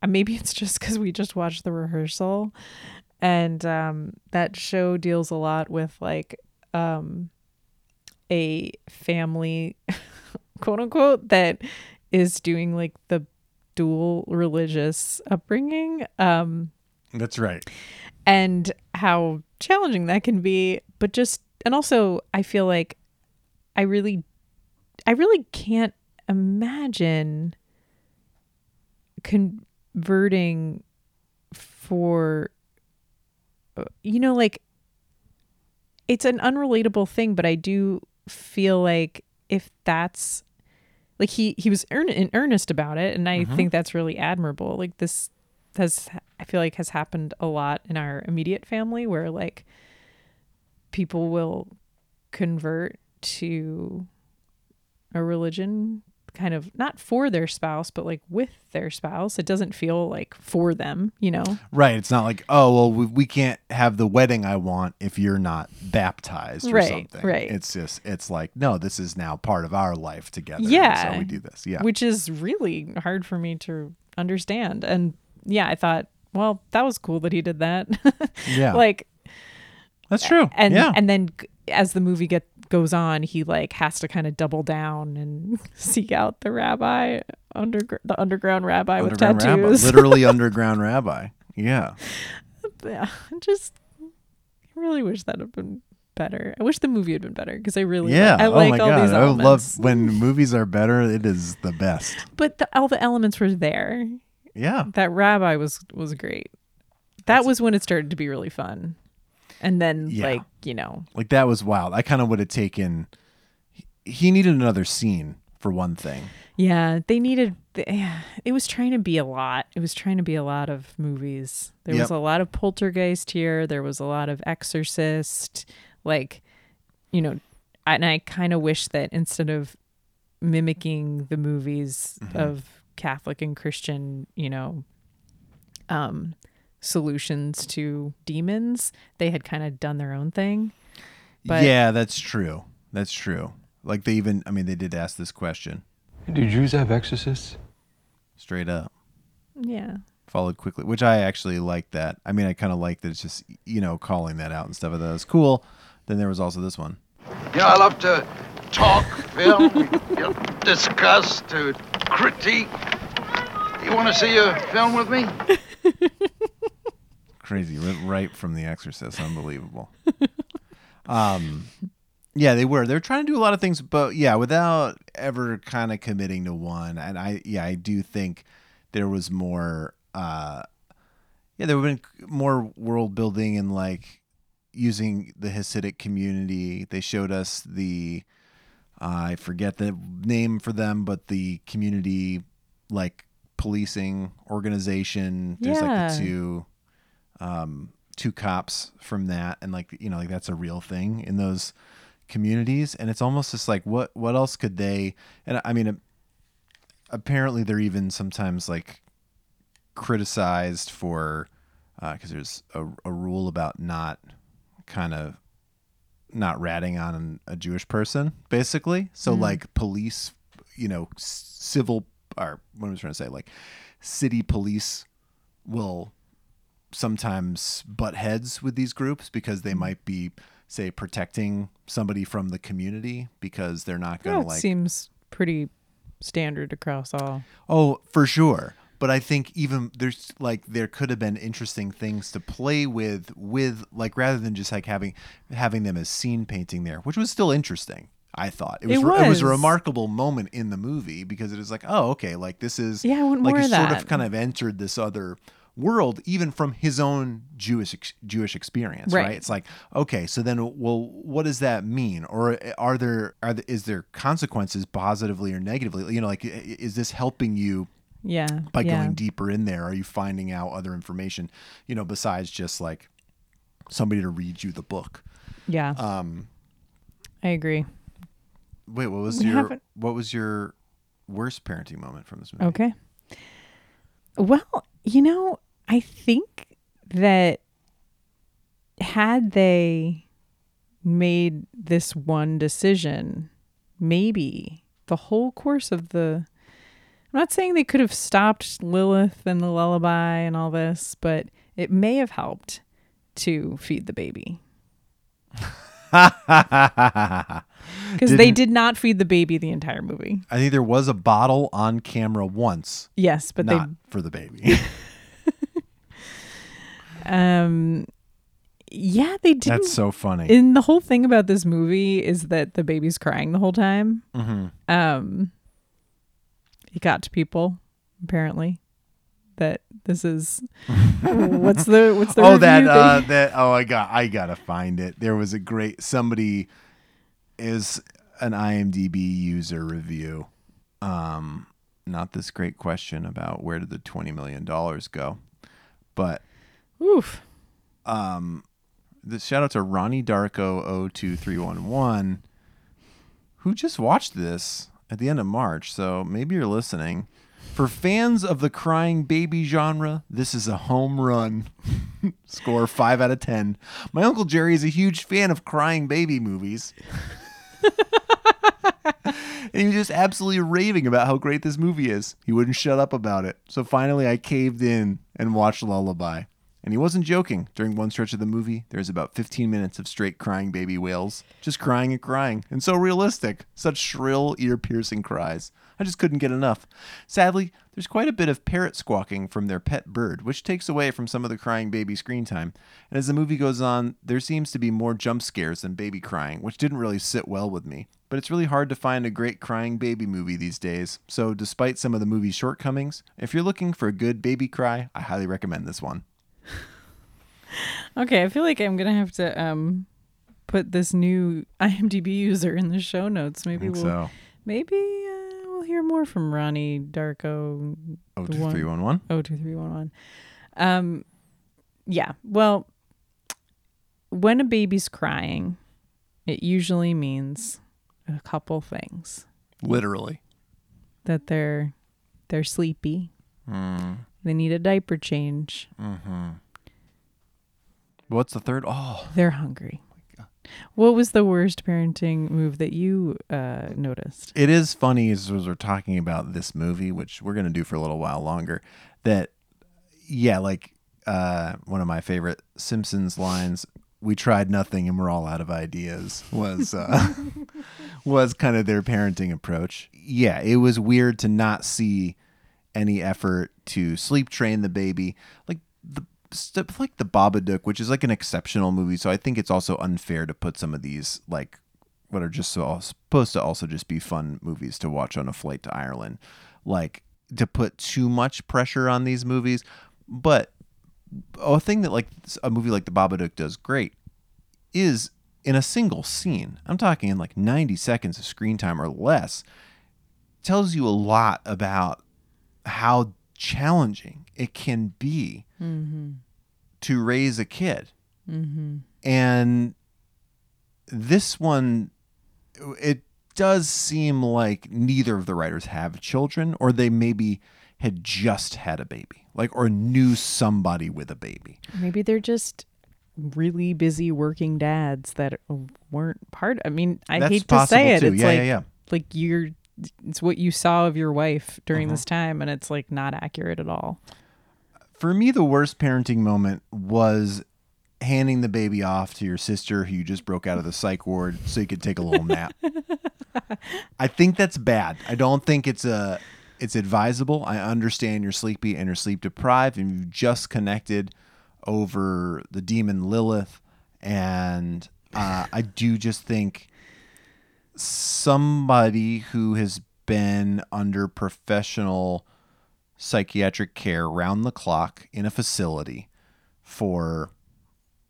maybe it's just because we just watched the rehearsal and um that show deals a lot with like um a family (laughs) quote unquote that is doing like the dual religious upbringing um That's right. and how challenging that can be but just and also i feel like i really i really can't imagine converting for uh, you know like it's an unrelatable thing but i do feel like if that's like he he was earn, in earnest about it and i think that's really admirable. Like this has i feel like has happened a lot in our immediate family where like people will convert to a religion kind of not for their spouse but like with their spouse it doesn't feel like for them you know Right. It's not like, oh, well, we, we can't have the wedding I want if you're not baptized or Right, something. right. It's just, it's like, no, this is now part of our life together. Yeah. So we do this. Yeah. which is really hard for me to understand and yeah i thought well that was cool that he did that (laughs) yeah. like That's true. and yeah. and then as the movie get goes on he like has to kind of double down and (laughs) seek out the rabbi under the underground rabbi with underground rabbi. tattoos Literally (laughs) underground rabbi. Yeah. yeah just I really wish that had been better i wish the movie had been better because i really Yeah. i like oh my all God. these I elements love when movies are better, it is the best. but the, all the elements were there Yeah. that rabbi was was great that was when it started to be really fun and then Yeah. like you know Like that was wild. I kind of would have taken, he- needed another scene for one thing. yeah they needed it was trying to be a lot it was trying to be a lot of movies there was a lot of poltergeist here there was a lot of exorcist like you know and i kind of wish that instead of mimicking the movies Mm-hmm. of catholic and christian you know um, solutions to demons. They had kind of done their own thing. But- yeah, that's true. That's true. Like they even, I mean, they did ask this question Do Jews have exorcists? straight up. Yeah. Followed quickly, which I actually like that. I mean, I kind of like that it's just you know calling that out and stuff. I thought it was cool. Then there was also this one. Yeah, I love to talk film, (laughs) you know, discuss, to critique. You want to see a film with me? (laughs) Crazy, right- right from The Exorcist, unbelievable. (laughs) um, yeah, they were. They were trying to do a lot of things, but yeah, without ever kind of committing to one. And I, yeah, I do think there was more. uh Yeah, there would have been more world building and like using the Hasidic community. They showed us the. I forget the name for them, but the community like policing organization. There's like Yeah. the two um two cops from that and like you know like that's a real thing in those communities and it's almost just like what what else could they and I mean apparently they're even sometimes like criticized for because there's a, a rule about not kind of not ratting on a Jewish person, basically. So like police, you know, s- civil or what am I trying to say? Like city police will sometimes butt heads with these groups because they hmm. might be say protecting somebody from the community because they're not going to like seems pretty standard across all. Oh, for sure. But I think even there's like there could have been interesting things to play with with like rather than just like having having them as scene painting there, which was still interesting. I thought it was It it was a remarkable moment in the movie because it was like, oh, okay, like this is Yeah, I want like more he of sort that. of kind of entered this other world even from his own Jewish ex- Jewish experience, right. Right. It's like, okay, so then well what does that mean? Or are there are there, is there consequences positively or negatively? You know, like is this helping you Yeah. by yeah. going deeper in there are you finding out other information you know besides just like somebody to read you the book Yeah. um I agree. wait what was We your haven't- what was your worst parenting moment from this movie Okay. Well, you know, I think that had they made this one decision, maybe the whole course of the I'm not saying they could have stopped Lilith and the lullaby and all this, but it may have helped to feed the baby. (laughs) Because they Didn't- feed the baby the entire movie. i think there was a bottle on camera once Yes, but not for the baby they (laughs) um yeah, they didn't that's so funny and the whole thing about this movie is that the baby's crying the whole time. hmm Um it got to people, apparently. That this is (laughs) what's the what's the oh that uh that oh i got i gotta find it there was a great somebody is an imdb user review um not this great question about where did the 20 million dollars go but Oof. um the shout out to Ronnie Darko 02311 who just watched this at the end of March, so maybe you're listening. For fans of the crying baby genre, this is a home run. (laughs) Score 5 out of 10. My uncle Jerry is a huge fan of crying baby movies. (laughs) and he was just absolutely raving about how great this movie is. He wouldn't shut up about it. So finally, I caved in and watched Lullaby. And he wasn't joking. During one stretch of the movie, there's about 15 minutes of straight crying baby wails, Just crying and crying. And so realistic. Such shrill, ear piercing cries. I just couldn't get enough. Sadly, there's quite a bit of parrot squawking from their pet bird, which takes away from some of the crying baby screen time. And as the movie goes on, there seems to be more jump scares than baby crying, which didn't really sit well with me. But it's really hard to find a great crying baby movie these days. So, despite some of the movie's shortcomings, if you're looking for a good baby cry, I highly recommend this one. (laughs) Okay, I feel like I'm gonna have to um put this new (laughs) IMDb user in the show notes. Maybe we'll so. maybe uh, we'll hear more from Ronnie Darko Oh, two, three, one, one. Oh, two, three, one, one. Um, yeah. Well, when a baby's crying, it usually means a couple things Literally. that they're they're sleepy, Mm. They need a diaper change. What's the third? Oh, They're hungry. What was the worst parenting move that you uh, noticed? it is funny as we're talking about this movie, which we're gonna do for a little while longer. That, yeah, like uh, one of my favorite Simpsons lines. We tried nothing and we're all out of ideas. Was uh, (laughs) (laughs) was kind of their parenting approach. Yeah, it was weird to not see any effort to sleep train the baby. Like stuff like the Babadook, which is like an exceptional movie. So I think it's also unfair to put some of these like what are just so supposed to also just be fun movies to watch on a flight to Ireland, like to put too much pressure on these movies. But a thing that like a movie like the Babadook does great is in a single scene. I'm talking in like 90 seconds of screen time or less. Tells you a lot about how challenging it can be mm-hmm. to raise a kid. Mm-hmm. And this one, it does seem like neither of the writers have children, or they maybe had just had a baby, like, or knew somebody with a baby. Maybe they're just really busy working dads that weren't part. I mean, I That's hate to say it. too. It's Yeah, like yeah, yeah. like you're. It's what you saw of your wife during Uh-huh. this time, and it's like not accurate at all. For me, the worst parenting moment was handing the baby off to your sister who you just broke out of the psych ward so you could take a little nap. (laughs) I think that's bad. I don't think it's a it's advisable. I understand you're sleepy and you're sleep deprived and you've just connected over the demon Lilith and uh, I do just think somebody who has been under professional psychiatric care round the clock in a facility for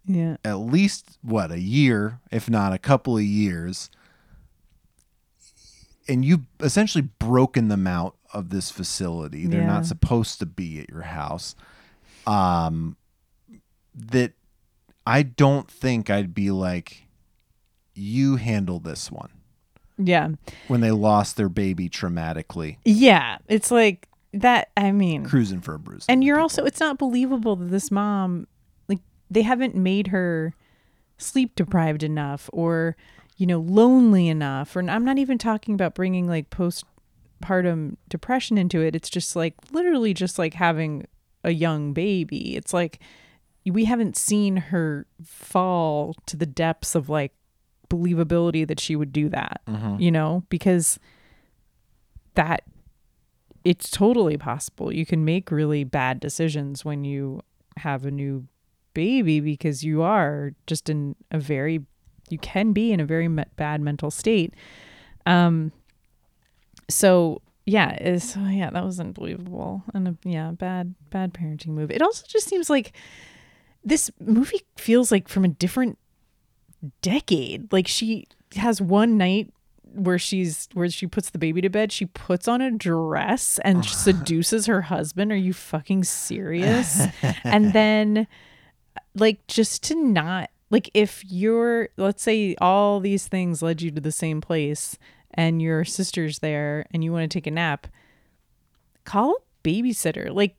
Yeah. at least what a year, if not a couple of years, and you've essentially broken them out of this facility. They're Yeah. not supposed to be at your house. Um, that I don't think I'd be like, you handle this one Yeah. when they lost their baby traumatically, Yeah. It's like that. I mean, cruising for a bruise. and you're also, it's not believable that this mom, like, they haven't made her sleep deprived enough or, you know, lonely enough. Or I'm not even talking about bringing like postpartum depression into it. It's just like literally just like having a young baby. It's like we haven't seen her fall to the depths of like believability that she would do that, you know, because that it's totally possible. You can make really bad decisions when you have a new baby because you are just in a very you can be in a very me- bad mental state. Um so yeah, is so yeah, that was unbelievable and a, yeah, bad bad parenting move. It also just seems like this movie feels like from a different decade. Like she has one night where she's where she puts the baby to bed, she puts on a dress and (sighs) seduces her husband. Are you fucking serious? (laughs) and then like just to not like if you're let's say all these things led you to the same place and your sister's there and you want to take a nap, call a babysitter. Like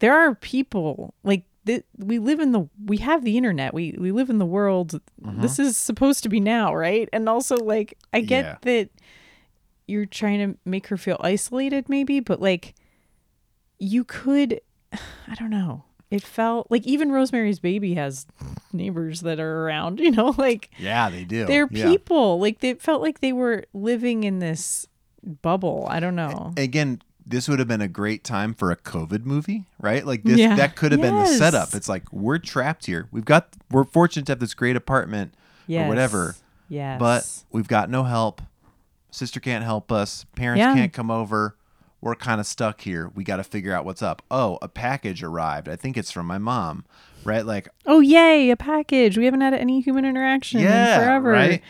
there are people like th- we live in the we have the internet. We we live in the world. Mm-hmm. This is supposed to be now, right? And also like I get Yeah. that you're trying to make her feel isolated maybe, but like you could (sighs) I don't know. It felt like even Rosemary's Baby has neighbors that are around, (laughs) you know, like yeah, they do. they're Yeah. people. Like they felt like they were living in this bubble. I don't know. again, this would have been a great time for a COVID movie, right? Like this, Yeah. that could have been the setup. It's like we're trapped here. We've got, we're fortunate to have this great apartment Yes. or whatever, Yes. but we've got no help. Sister can't help us. Parents Yeah. can't come over. We're kind of stuck here. We got to figure out what's up. Oh, a package arrived. I think it's from my mom, right? Like, oh yay, a package. We haven't had any human interaction yeah, in forever. right?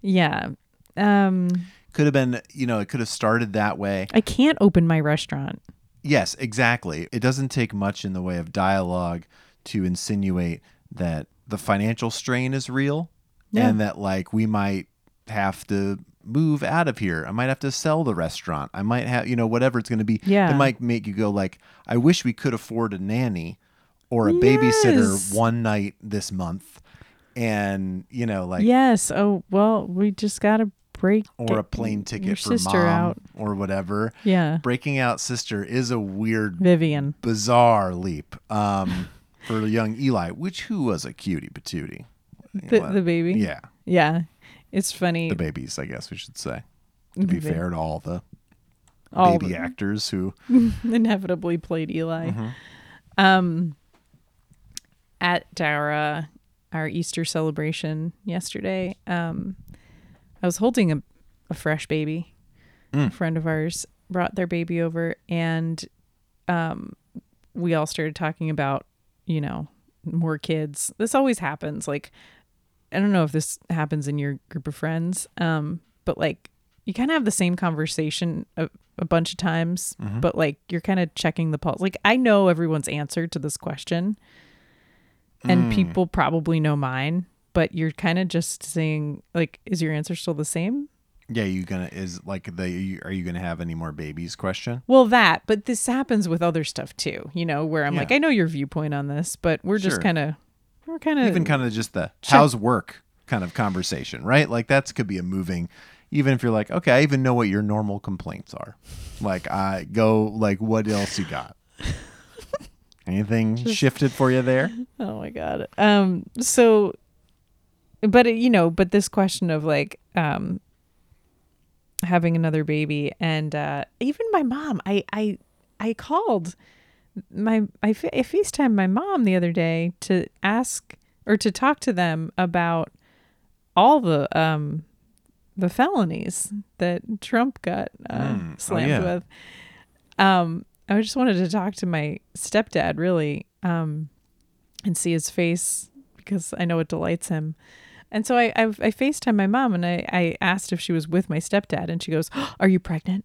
Yeah. Um Could have been, you know, it could have started that way. I can't open my restaurant. Yes, exactly. It doesn't take much in the way of dialogue to insinuate that the financial strain is real Yeah. and that like we might have to move out of here. I might have to sell the restaurant. I might have, you know, whatever it's going to be. Yeah. It might make you go like, I wish we could afford a nanny or a babysitter one night this month. And, you know, like, yes. Oh well, we just gotta break or a plane ticket for sister mom out. or whatever. Yeah, Breaking out sister is a weird, Vivian. bizarre leap um, (laughs) for young Eli, which who was a cutie patootie. The, What? the baby. Yeah, Yeah. It's funny. the babies, I guess we should say. To be fair to all the all baby the- actors who (laughs) inevitably played Eli. Mm-hmm. Um, at our our Easter celebration yesterday, um, I was holding a, a fresh baby. Mm. A friend of ours brought their baby over, and um, we all started talking about, you know, more kids. This always happens. Like, I don't know if this happens in your group of friends, um, but like you kind of have the same conversation a, a bunch of times, but like you're kind of checking the pulse. Like I know everyone's answer to this question, and people probably know mine, but you're kind of just saying like, is your answer still the same? Yeah, you gonna is like the are you gonna have any more babies question? Well, that, but this happens with other stuff too. You know, where I'm Yeah. like, I know your viewpoint on this, but we're just Sure. kind of, we're kind of Even kind of just the check- how's work kind of conversation, right? Like that's could be a moving. Even if you're like, okay, I even know what your normal complaints are. Like I go like, what else you got? (laughs) Anything shifted for you there? Oh my god. Um so but you know, but this question of like um having another baby and uh even my mom, I I I called my I, fa- I FaceTimed my mom the other day to ask or to talk to them about all the um the felonies that Trump got uh, Mm. Oh, slammed yeah. with. Um I just wanted to talk to my stepdad really um and see his face because I know it delights him. And so I I, I FaceTime my mom and I, I asked if she was with my stepdad and she goes, (gasps) Are you pregnant?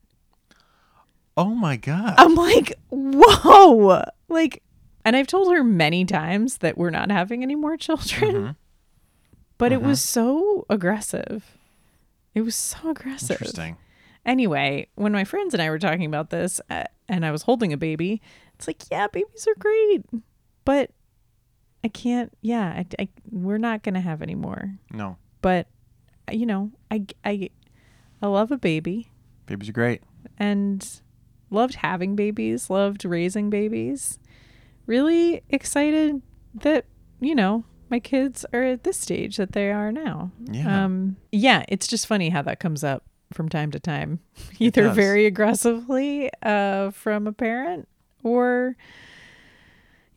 Oh my god! I'm like, Whoa. Like and I've told her many times that we're not having any more children. Mm-hmm. But it was so aggressive. It was so aggressive. Interesting. Anyway, when my friends and I were talking about this uh, and I was holding a baby, it's like, yeah, babies are great, but I can't, yeah, I, I, we're not going to have any more. No, But, you know, I, I, I love a baby babies are great. and loved having babies, loved raising babies. Really excited that, you know, my kids are at this stage that they are now. Yeah. Um yeah, it's just funny how that comes up from time to time. (laughs) Either very aggressively uh from a parent or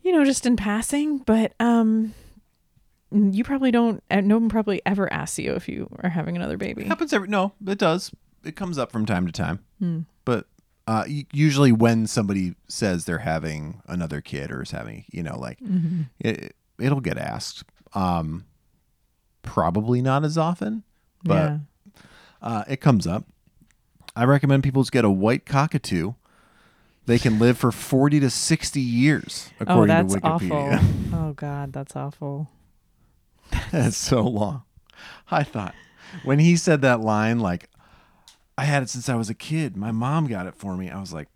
you know, just in passing, but um you probably don't uh, no one probably ever asks you if you are having another baby. It happens every no, it does. It comes up from time to time. Hmm. But uh, usually when somebody says they're having another kid or is having, you know, like Mm-hmm. it, it'll get asked. Um, probably not as often, but yeah. uh, it comes up. I recommend people just get a white cockatoo. They can live for forty to sixty years, Oh, according that's to Wikipedia. awful. (laughs) oh god, that's awful. That's so long. I thought when he said that line, like, I had it since I was a kid. My mom got it for me. I was like,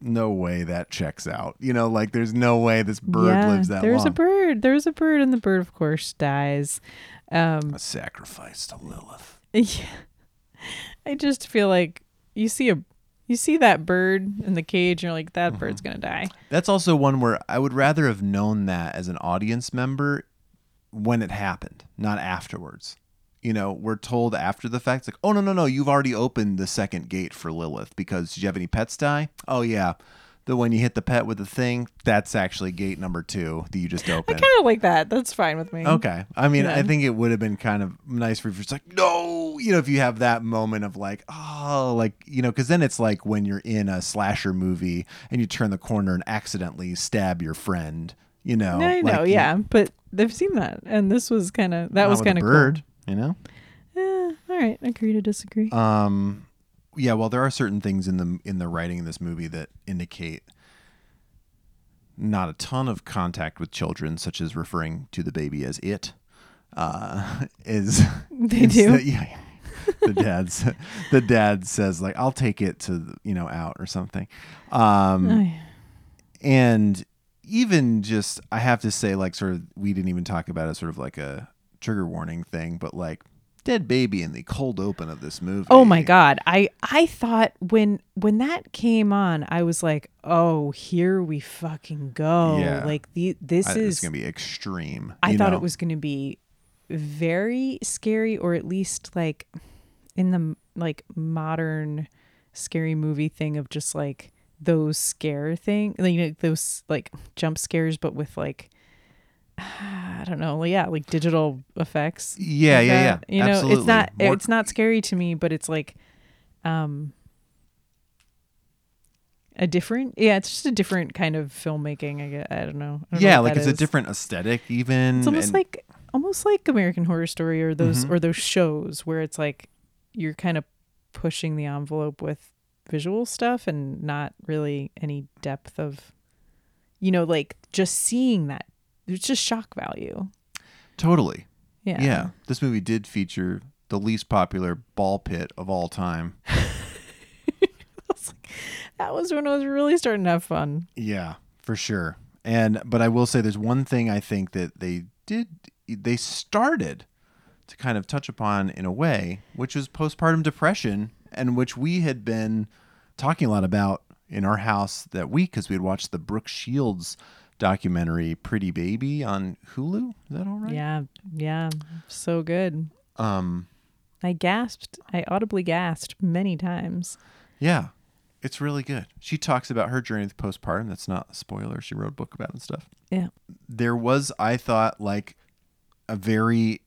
no way that checks out. You know, like, there's no way this bird yeah, lives that long. there's long. a bird. There's a bird, and the bird, of course, dies. Um, a sacrifice to Lilith. (laughs) yeah. I just feel like you see a you see that bird in the cage, and you're like, that bird's Mm-hmm. gonna die. That's also one where I would rather have known that as an audience member when it happened, not afterwards. You know, we're told after the fact, like, oh, no, no, no, you've already opened the second gate for Lilith because did you have any pets die? Oh, yeah. The when you hit the pet with the thing, that's actually gate number two that you just open. I kind of like that. That's fine with me. Okay. I mean, I think it would have been kind of nice for if you're just like, no, you know, if you have that moment of like, oh, like, you know, because then it's like when you're in a slasher movie and you turn the corner and accidentally stab your friend, you know. I know, like, you- yeah, but they've seen that, and this was kind of that was kind of bird, you know. Cool. Eh, all right, agree to disagree. Um, yeah. Well, there are certain things in the in the writing in this movie that indicate not a ton of contact with children, such as referring to the baby as it. Uh, (laughs) is (laughs) They do? instead- yeah. the dad's the dad says like I'll take it to you know out or something. Um Ay. and even just I have to say like sort of we didn't even talk about it sort of like a trigger warning thing, but like dead baby in the cold open of this movie. Oh my god. I I thought when when that came on, I was like, "Oh, here we fucking go." Yeah. Like the this I- is gonna be extreme. I thought know? it was going to be very scary or at least like in the like modern scary movie thing of just like those scare thing like you know those like jump scares but with like (sighs) I don't know yeah like digital effects Yeah, like yeah, that. yeah. you know Absolutely. it's not More- it's not scary to me but it's like um a different yeah it's just a different kind of filmmaking I, guess. I don't know I don't yeah, what like it's a different aesthetic even. It's almost and- like almost like American Horror Story or those Mm-hmm. or those shows where it's like you're kind of pushing the envelope with visual stuff and not really any depth of you know like just seeing that it's just shock value. totally. Yeah. Yeah. This movie did feature the least popular ball pit of all time. (laughs) That was when I was really starting to have fun. Yeah, for sure. And but I will say there's one thing I think that they did they started to kind of touch upon in a way, which was postpartum depression and which we had been talking a lot about in our house that week because we had watched the Brooke Shields documentary Pretty Baby on Hulu. Is that all right? Yeah. Yeah. So good. Um I gasped. I audibly gasped many times. yeah. It's really good. She talks about her journey with postpartum. That's not a spoiler. She wrote a book about it and stuff. Yeah. there was I thought like a very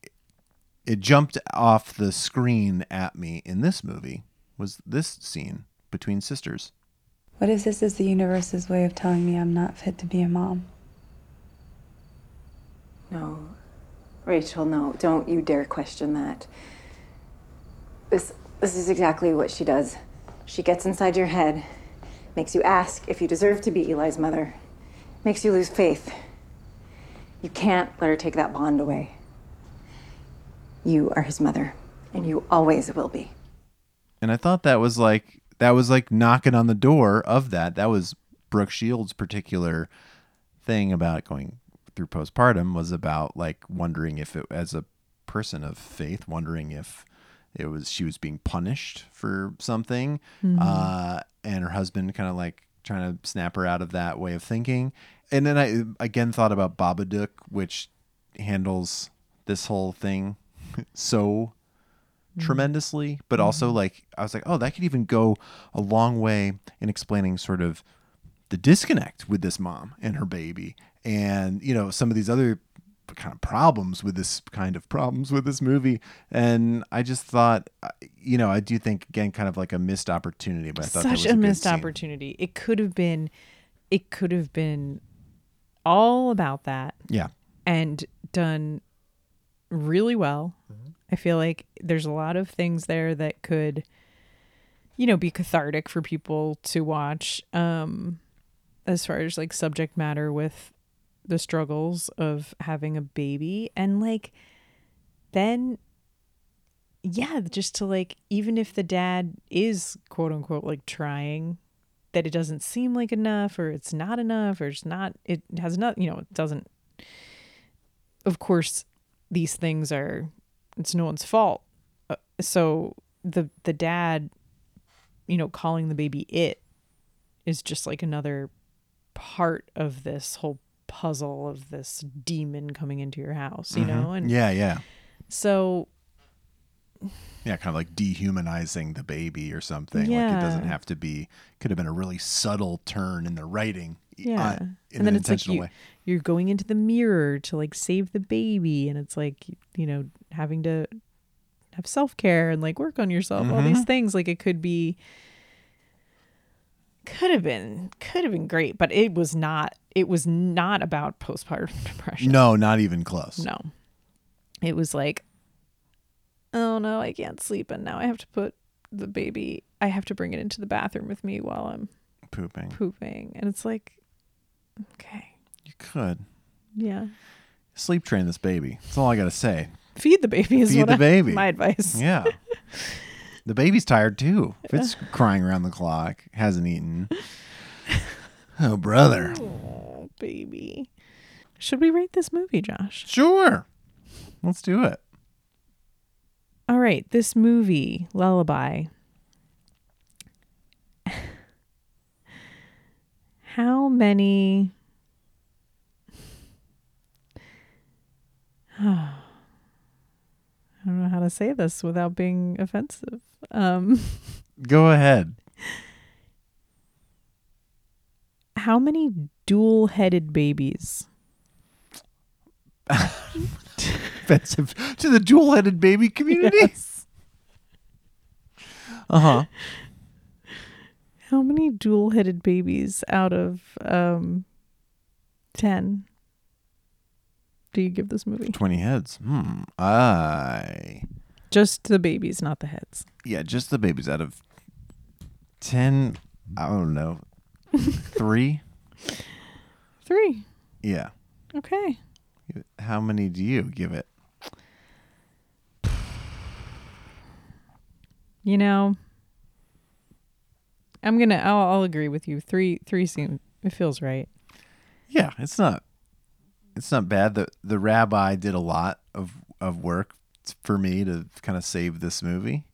it jumped off the screen at me in this movie was this scene between sisters. What if this is the universe's way of telling me I'm not fit to be a mom? No. Rachel, no. Don't you dare question that. This this is exactly what she does. She gets inside your head, makes you ask if you deserve to be Eli's mother, makes you lose faith. You can't let her take that bond away. You are his mother, and you always will be. And I thought that was like that was like knocking on the door of that. That was Brooke Shields' particular thing about going through postpartum was about like wondering if it as a person of faith, wondering if it was she was being punished for something, uh, and her husband kind of like trying to snap her out of that way of thinking. And then I again thought about Babadook, which handles this whole thing (laughs) so Mm-hmm. tremendously, but mm-hmm. also like I was like, oh, that could even go a long way in explaining sort of the disconnect with this mom and her baby, and you know some of these other kind of problems with this kind of problems with this movie. And I just thought, uh, you know, I do think again, kind of like a missed opportunity, but I thought that was such a, good missed scene. opportunity. It could have been, it could have been all about that Yeah, and done really well. Mm-hmm. I feel like there's a lot of things there that could, you know, be cathartic for people to watch. Um, as far as like subject matter with the struggles of having a baby and like then yeah just to like even if the dad is quote unquote like trying that it doesn't seem like enough or it's not enough or it's not it has not you know it doesn't of course these things are it's no one's fault uh, so the the dad you know calling the baby it is just like another part of this whole puzzle of this demon coming into your house you know and yeah, yeah, so yeah. Kind of like dehumanizing the baby or something. Like it doesn't have to be. Could have been a really subtle turn in the writing. uh, yeah in and then an it's like intentional you, way. You're going into the mirror to like save the baby and it's like you know having to have self-care and like work on yourself all Mm-hmm. these things like it could be could have been could have been great but it was not it was not about postpartum (laughs) depression No, not even close. no it was like oh no i can't sleep and now i have to put the baby i have to bring it into the bathroom with me while i'm Pooping. pooping and it's like okay You could yeah sleep train this baby. That's all I gotta say. feed the baby is Feed what the I- baby. my advice Yeah. The baby's tired too. If it's (laughs) crying around the clock, hasn't eaten. Oh, brother. Oh, baby. Should we rate this movie, Josh? Sure. Let's do it. All right, this movie, Lullaby. (sighs) How many (sighs) I don't know how to say this without being offensive. Um (laughs) Go ahead. how many dual-headed babies? (laughs) Offensive to the dual headed baby community. Yes. (laughs) Uh huh. How many dual-headed babies out of um 10 do you give this movie? 20 heads. Hmm. I. Just the babies, not the heads. Yeah, just the babies out of 10. I don't know. (laughs) Three? 3. Yeah. Okay. How many do you give it? You know, I'm gonna. I'll, I'll agree with you. Three, three seems. It feels right. Yeah, it's not. It's not bad. The the rabbi did a lot of of work for me to kind of save this movie,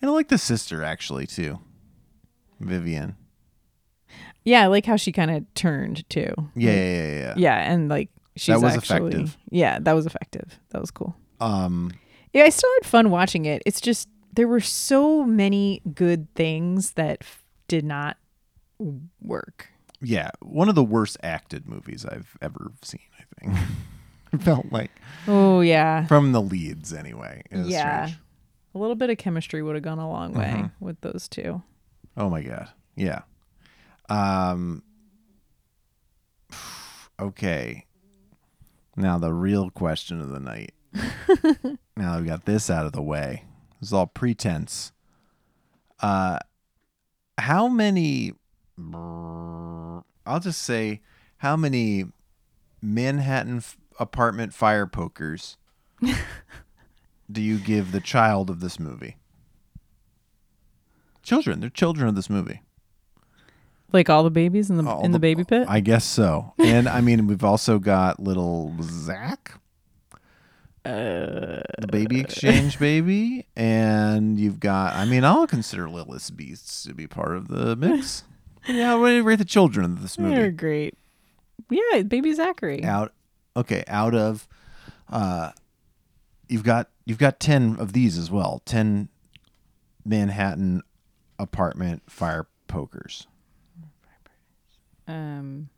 and I like the sister actually too, Vivian. Yeah, I like how she kind of turned too. Yeah, yeah, yeah, yeah. Yeah, and like she's was actually. effective. Yeah, that was effective. That was cool. Um, Yeah, I still had fun watching it. It's just there were so many good things that f- did not work. Yeah, one of the worst acted movies I've ever seen. I think (laughs) it felt like Oh yeah, from the leads anyway. Yeah. strange. A little bit of chemistry would have gone a long way Mhm. with those two. Oh my god. Yeah. Um (sighs) okay. Now the real question of the night. (laughs) now that we got this out of the way. This is all pretense. Uh how many I'll just say how many Manhattan f- apartment fire pokers (laughs) do you give the child of this movie? Children, they're children of this movie. Like all the babies in the All in the, baby pit. I guess so. (laughs) And I mean, we've also got little Zach, Uh, the baby exchange baby, and you've got. I mean, I'll consider Lilith's beasts to be part of the mix. (laughs) yeah, what do you rate the children of this movie? They're great. Yeah, baby Zachary. Out. Okay, out of. Uh, you've got you've got ten of these as well. Ten Manhattan apartment fire pokers. Um,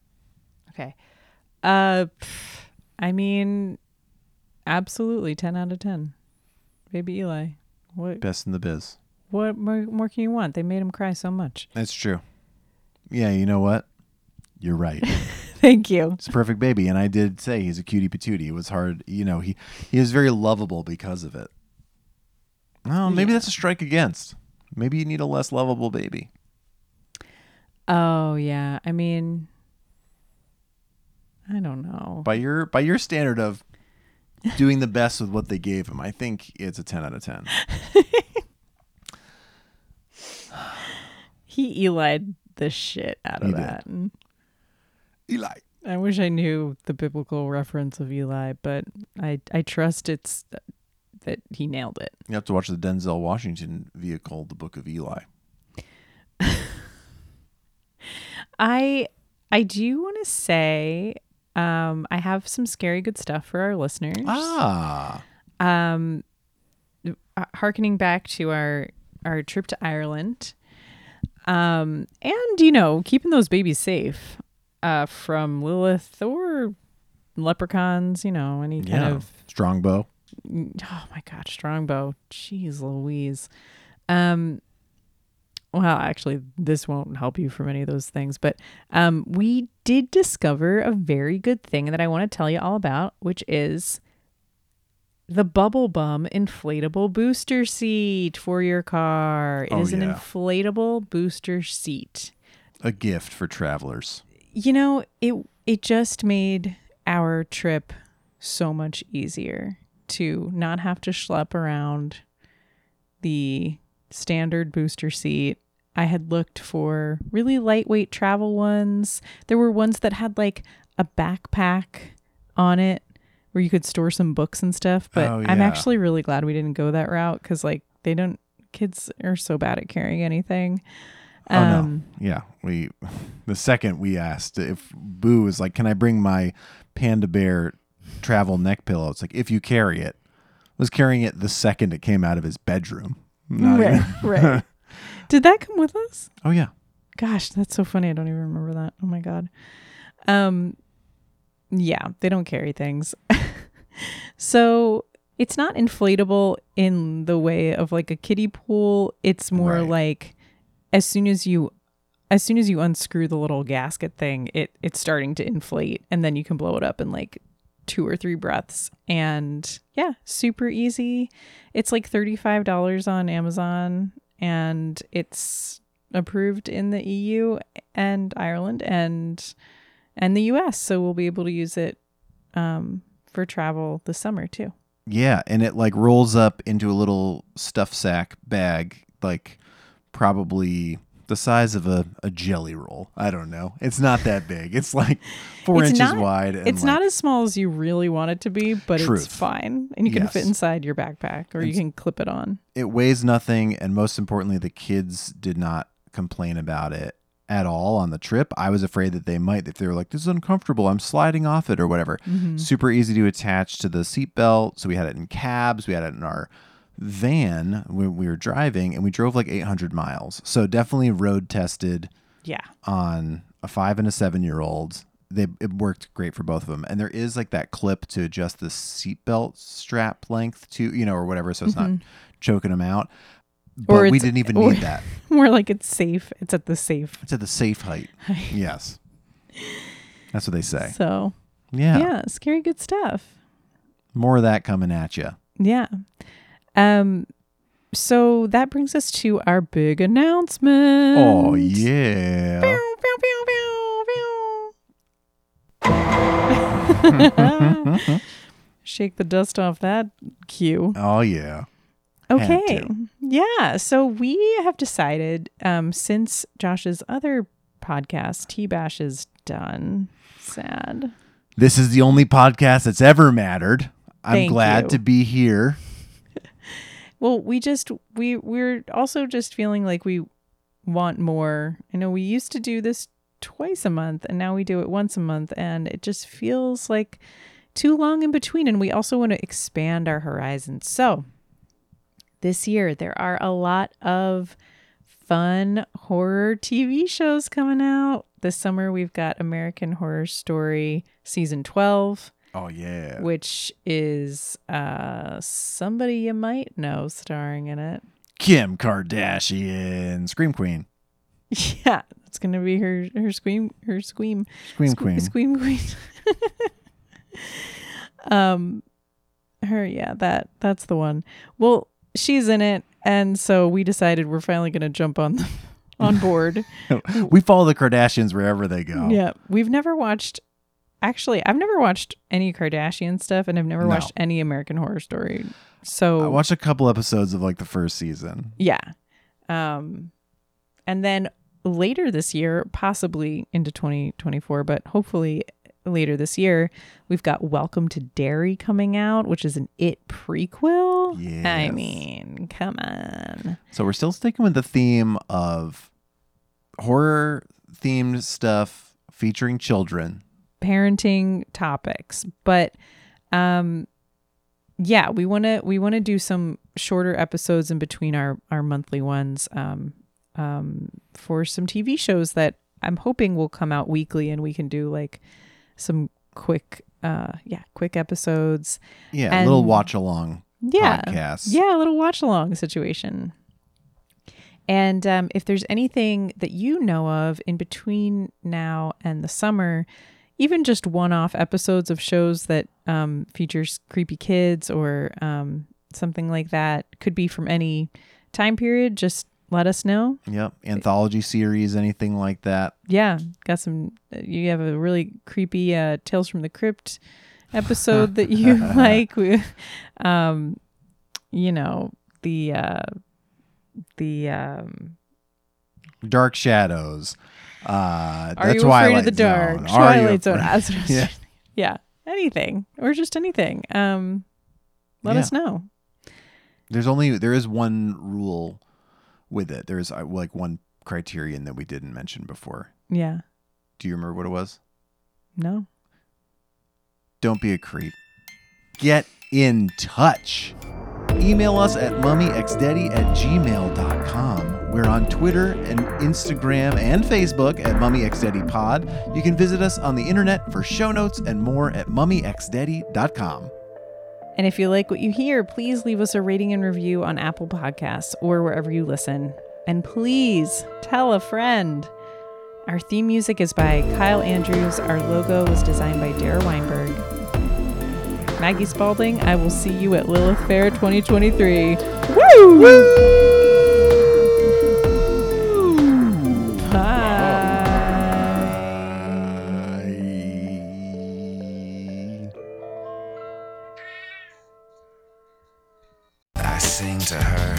okay. Uh, pff, I mean, absolutely, ten out of ten. Baby Eli. What Best in the biz. what more, more can you want? They made him cry so much. That's true. Yeah, you know what? You're right. (laughs) Thank you. It's a perfect baby, and I did say he's a cutie patootie. It was hard, you know. He he was very lovable because of it. Oh, maybe that's a strike against. Maybe you need a less lovable baby. Oh yeah. I mean, I don't know. By your by your standard of doing the best with what they gave him, I think it's a ten out of ten. (laughs) He Eli'd the shit out of He that. And Eli. I wish I knew the biblical reference of Eli, but I I trust it's that he nailed it. You have to watch the Denzel Washington vehicle, The Book of Eli. (laughs) I I do want to say um I have some scary good stuff for our listeners. Ah, Um uh, harkening back to our our trip to Ireland. Um and you know, keeping those babies safe uh from Lilith or leprechauns, you know, any kind yeah. of Strongbow. oh my god, Strongbow. Jeez Louise. Um well, actually, this won't help you from any of those things, but um, we did discover a very good thing that I want to tell you all about, which is the Bubble Bum inflatable booster seat for your car. It Oh, is an yeah. inflatable booster seat. A gift for travelers. You know, it it just made our trip so much easier to not have to schlep around the standard booster seat. I had looked for really lightweight travel ones. There were ones that had like a backpack on it where you could store some books and stuff. But Oh, I'm actually really glad we didn't go that route because like they don't kids are so bad at carrying anything. Oh Um, no. Yeah. We (laughs) the second we asked if Boo is like, Can I bring my panda bear travel neck pillow? It's like if you carry it. Was carrying it the second it came out of his bedroom. Not Right, (laughs) right. (laughs) Did that come with us? oh yeah. Gosh, that's so funny. I don't even remember that. Oh my god. Um yeah, they don't carry things. (laughs) so it's not inflatable in the way of like a kiddie pool. It's more Right. like as soon as you as soon as you unscrew the little gasket thing, it it's starting to inflate and then you can blow it up in like two or three breaths. And yeah, super easy. It's like $35 on Amazon and it's approved in the EU and Ireland and and the US. So we'll be able to use it um, for travel this summer too. Yeah, and it like rolls up into a little stuff sack bag, like probably the size of a, a jelly roll. I don't know. It's not that big. It's like (laughs) four It's inches not- wide. And It's like, not as small as you really want it to be, but Truth. it's fine. And you can fit inside your backpack or you can clip it on. it weighs nothing, and most importantly, the kids did not complain about it at all on the trip. I was afraid that they might if they were like, "This is uncomfortable. I'm sliding off it" or whatever. Mm-hmm. Super easy to attach to the seatbelt. So we had it in cabs. We had it in our van when we were driving, and we drove like 800 miles. So definitely road tested Yeah. on a five and a seven year old. They it worked great for both of them, and there is like that clip to adjust the seatbelt strap length to you know or whatever, so it's not choking them out. But Or we didn't even or- need (laughs) that. More like it's safe. It's at the safe. It's at the safe (laughs) height. yes, that's what they say. So Yeah. yeah, scary good stuff. more of that coming at you. Yeah. Um so that brings us to our big announcement. Oh yeah. Pew, pew, pew, pew, pew. (laughs) Shake the dust off that cue. Oh yeah. Okay. Yeah. So we have decided, um, since Josh's other podcast, T Bash, is done. Sad. This is the only podcast that's ever mattered. I'm Thank glad you. to be here. (laughs) Well, we just we we're also just feeling like we want more. I know we used to do this twice a month and now we do it once a month and it just feels like too long in between and we also want to expand our horizons. So, this year there are a lot of fun horror TV shows coming out. This summer we've got American Horror Story season 12 Oh yeah. which is uh somebody you might know starring in it. Kim Kardashian, Scream Queen, (laughs) Yeah, it's gonna be her her scream her scream Scream sque- Queen. scream queen. (laughs) um, her yeah that that's the one. Well, she's in it, and so we decided we're finally gonna jump on the, (laughs) on board. (laughs) we follow the Kardashians wherever they go. Yeah, we've never watched. Actually, I've never watched any Kardashian stuff, and I've never No. watched any American Horror Story. So I watched a couple episodes of like the first season. Yeah. Um and then later this year, possibly into 2024, but hopefully later this year, we've got Welcome to Derry coming out, which is an It prequel. I mean, come on. So we're still sticking with the theme of horror themed stuff featuring children. Parenting topics, but um yeah, we want to we want to do some shorter episodes in between our our monthly ones um um for some TV shows that I'm hoping will come out weekly and we can do like some quick uh yeah, quick episodes. Yeah, a little watch along Yeah. podcasts. Yeah, a little watch along situation. And um, if there's anything that you know of in between now and the summer, even just one off episodes of shows that um, features creepy kids or um, something like that, could be from any time period, just let us know. Yep. Anthology series, anything like that. Yeah, got some. You have a really creepy uh, Tales from the Crypt episode that you (laughs) like. We, um, you know the uh, the um, Dark Shadows. Uh, Are you Twilight afraid of the dark? Zone. Twilight Zone. afraid- That's what I was- (laughs) yeah. yeah, anything or just anything. Um, let Yeah. us know. There's only there is one rule with it. There's uh, like one criterion that we didn't mention before. Yeah. Do you remember what it was? No. Don't be a creep. Get in touch. Email us at mummyxdeaddy at gmail.com. We're on Twitter and Instagram and Facebook at mummyxdeaddypod. You can visit us on the internet for show notes and more at mummyxdeaddy.com. And if you like what you hear, please leave us a rating and review on Apple Podcasts or wherever you listen. And please tell a friend. Our theme music is by Kyle Andrews. Our logo was designed by Dara Weinberg. Maggie Spalding, I will see you at Lilith Fair 2023. Woo! I to her